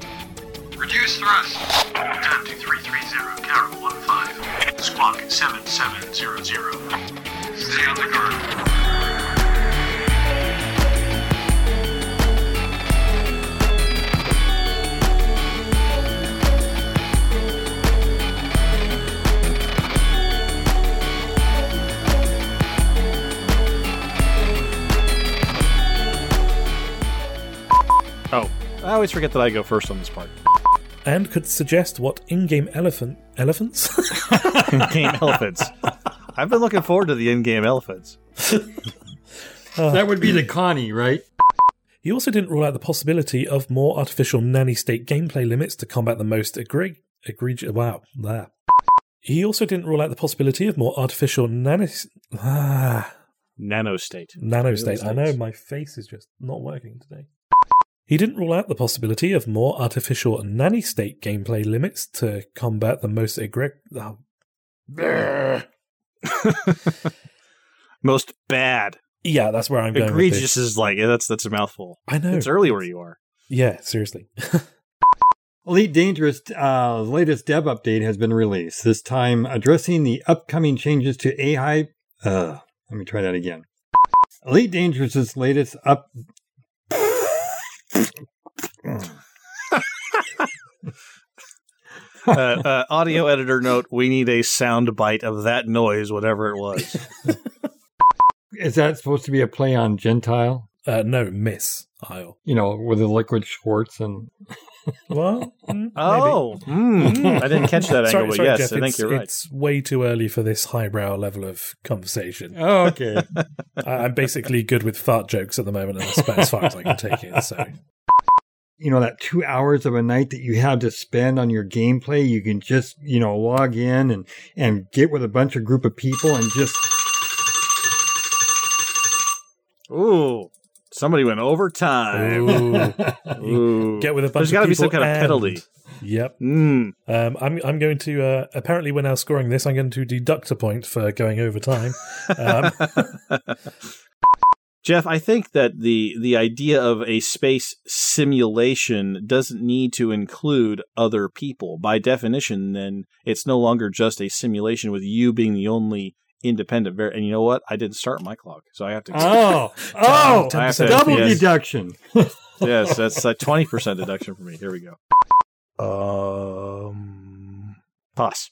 Reduce thrust. Turn to 330, Carol 15. Squawk 7700. Stay on the guard. Oh, I always forget that I go first on this part. And could suggest what in-game elephant elephants (laughs) in-game elephants. I've been looking forward to the in-game elephants. that would be the Connie, right? He also didn't rule out the possibility of more artificial nanny state gameplay limits to combat the most egre- egregious. Wow, there. He also didn't rule out the possibility of more artificial nanny. Ah, Nanostate. nanostate. I know my face is just not working today. He didn't rule out the possibility of more artificial nanny state gameplay limits to combat the most egre- oh. (laughs) Most bad. Yeah, that's where I'm going. with Egregious this. is like that's that's a mouthful. I know. It's early where you are. Yeah, seriously. (laughs) Elite Dangerous uh, latest dev update has been released. This time addressing the upcoming changes to AI. Uh, let me try that again. Elite Dangerous's latest up. (laughs) uh, uh, audio editor note: We need a sound bite of that noise, whatever it was. Is that supposed to be a play on Gentile? Uh, no, Miss Isle. You know, with the liquid Schwartz and. Well, mm, oh, mm, I didn't catch that Sorry- angle, but sorry, yes, Jeff, I think it's- you're right. It's way too early for this highbrow level of conversation. Oh, okay. (laughs) I- I'm basically good with fart jokes at the moment, and that's about as far as I can take it. So, you know that two hours of a night that you have to spend on your gameplay you can just you know log in and and get with a bunch of group of people and just Ooh, somebody went overtime. Ooh. (laughs) Ooh. get with a bunch There's of gotta be some kind of penalty. Yep. Mm. Um, I'm I'm going to uh, apparently we're now scoring this. I'm going to deduct a point for going over time. Um, (laughs) Jeff, I think that the the idea of a space simulation doesn't need to include other people. By definition, then it's no longer just a simulation with you being the only independent. Var- and you know what? I didn't start my clock, so I have to. oh (laughs) oh I have to- double yes. deduction (laughs) yes, that's a twenty percent deduction for me. Here we go. Um, pass.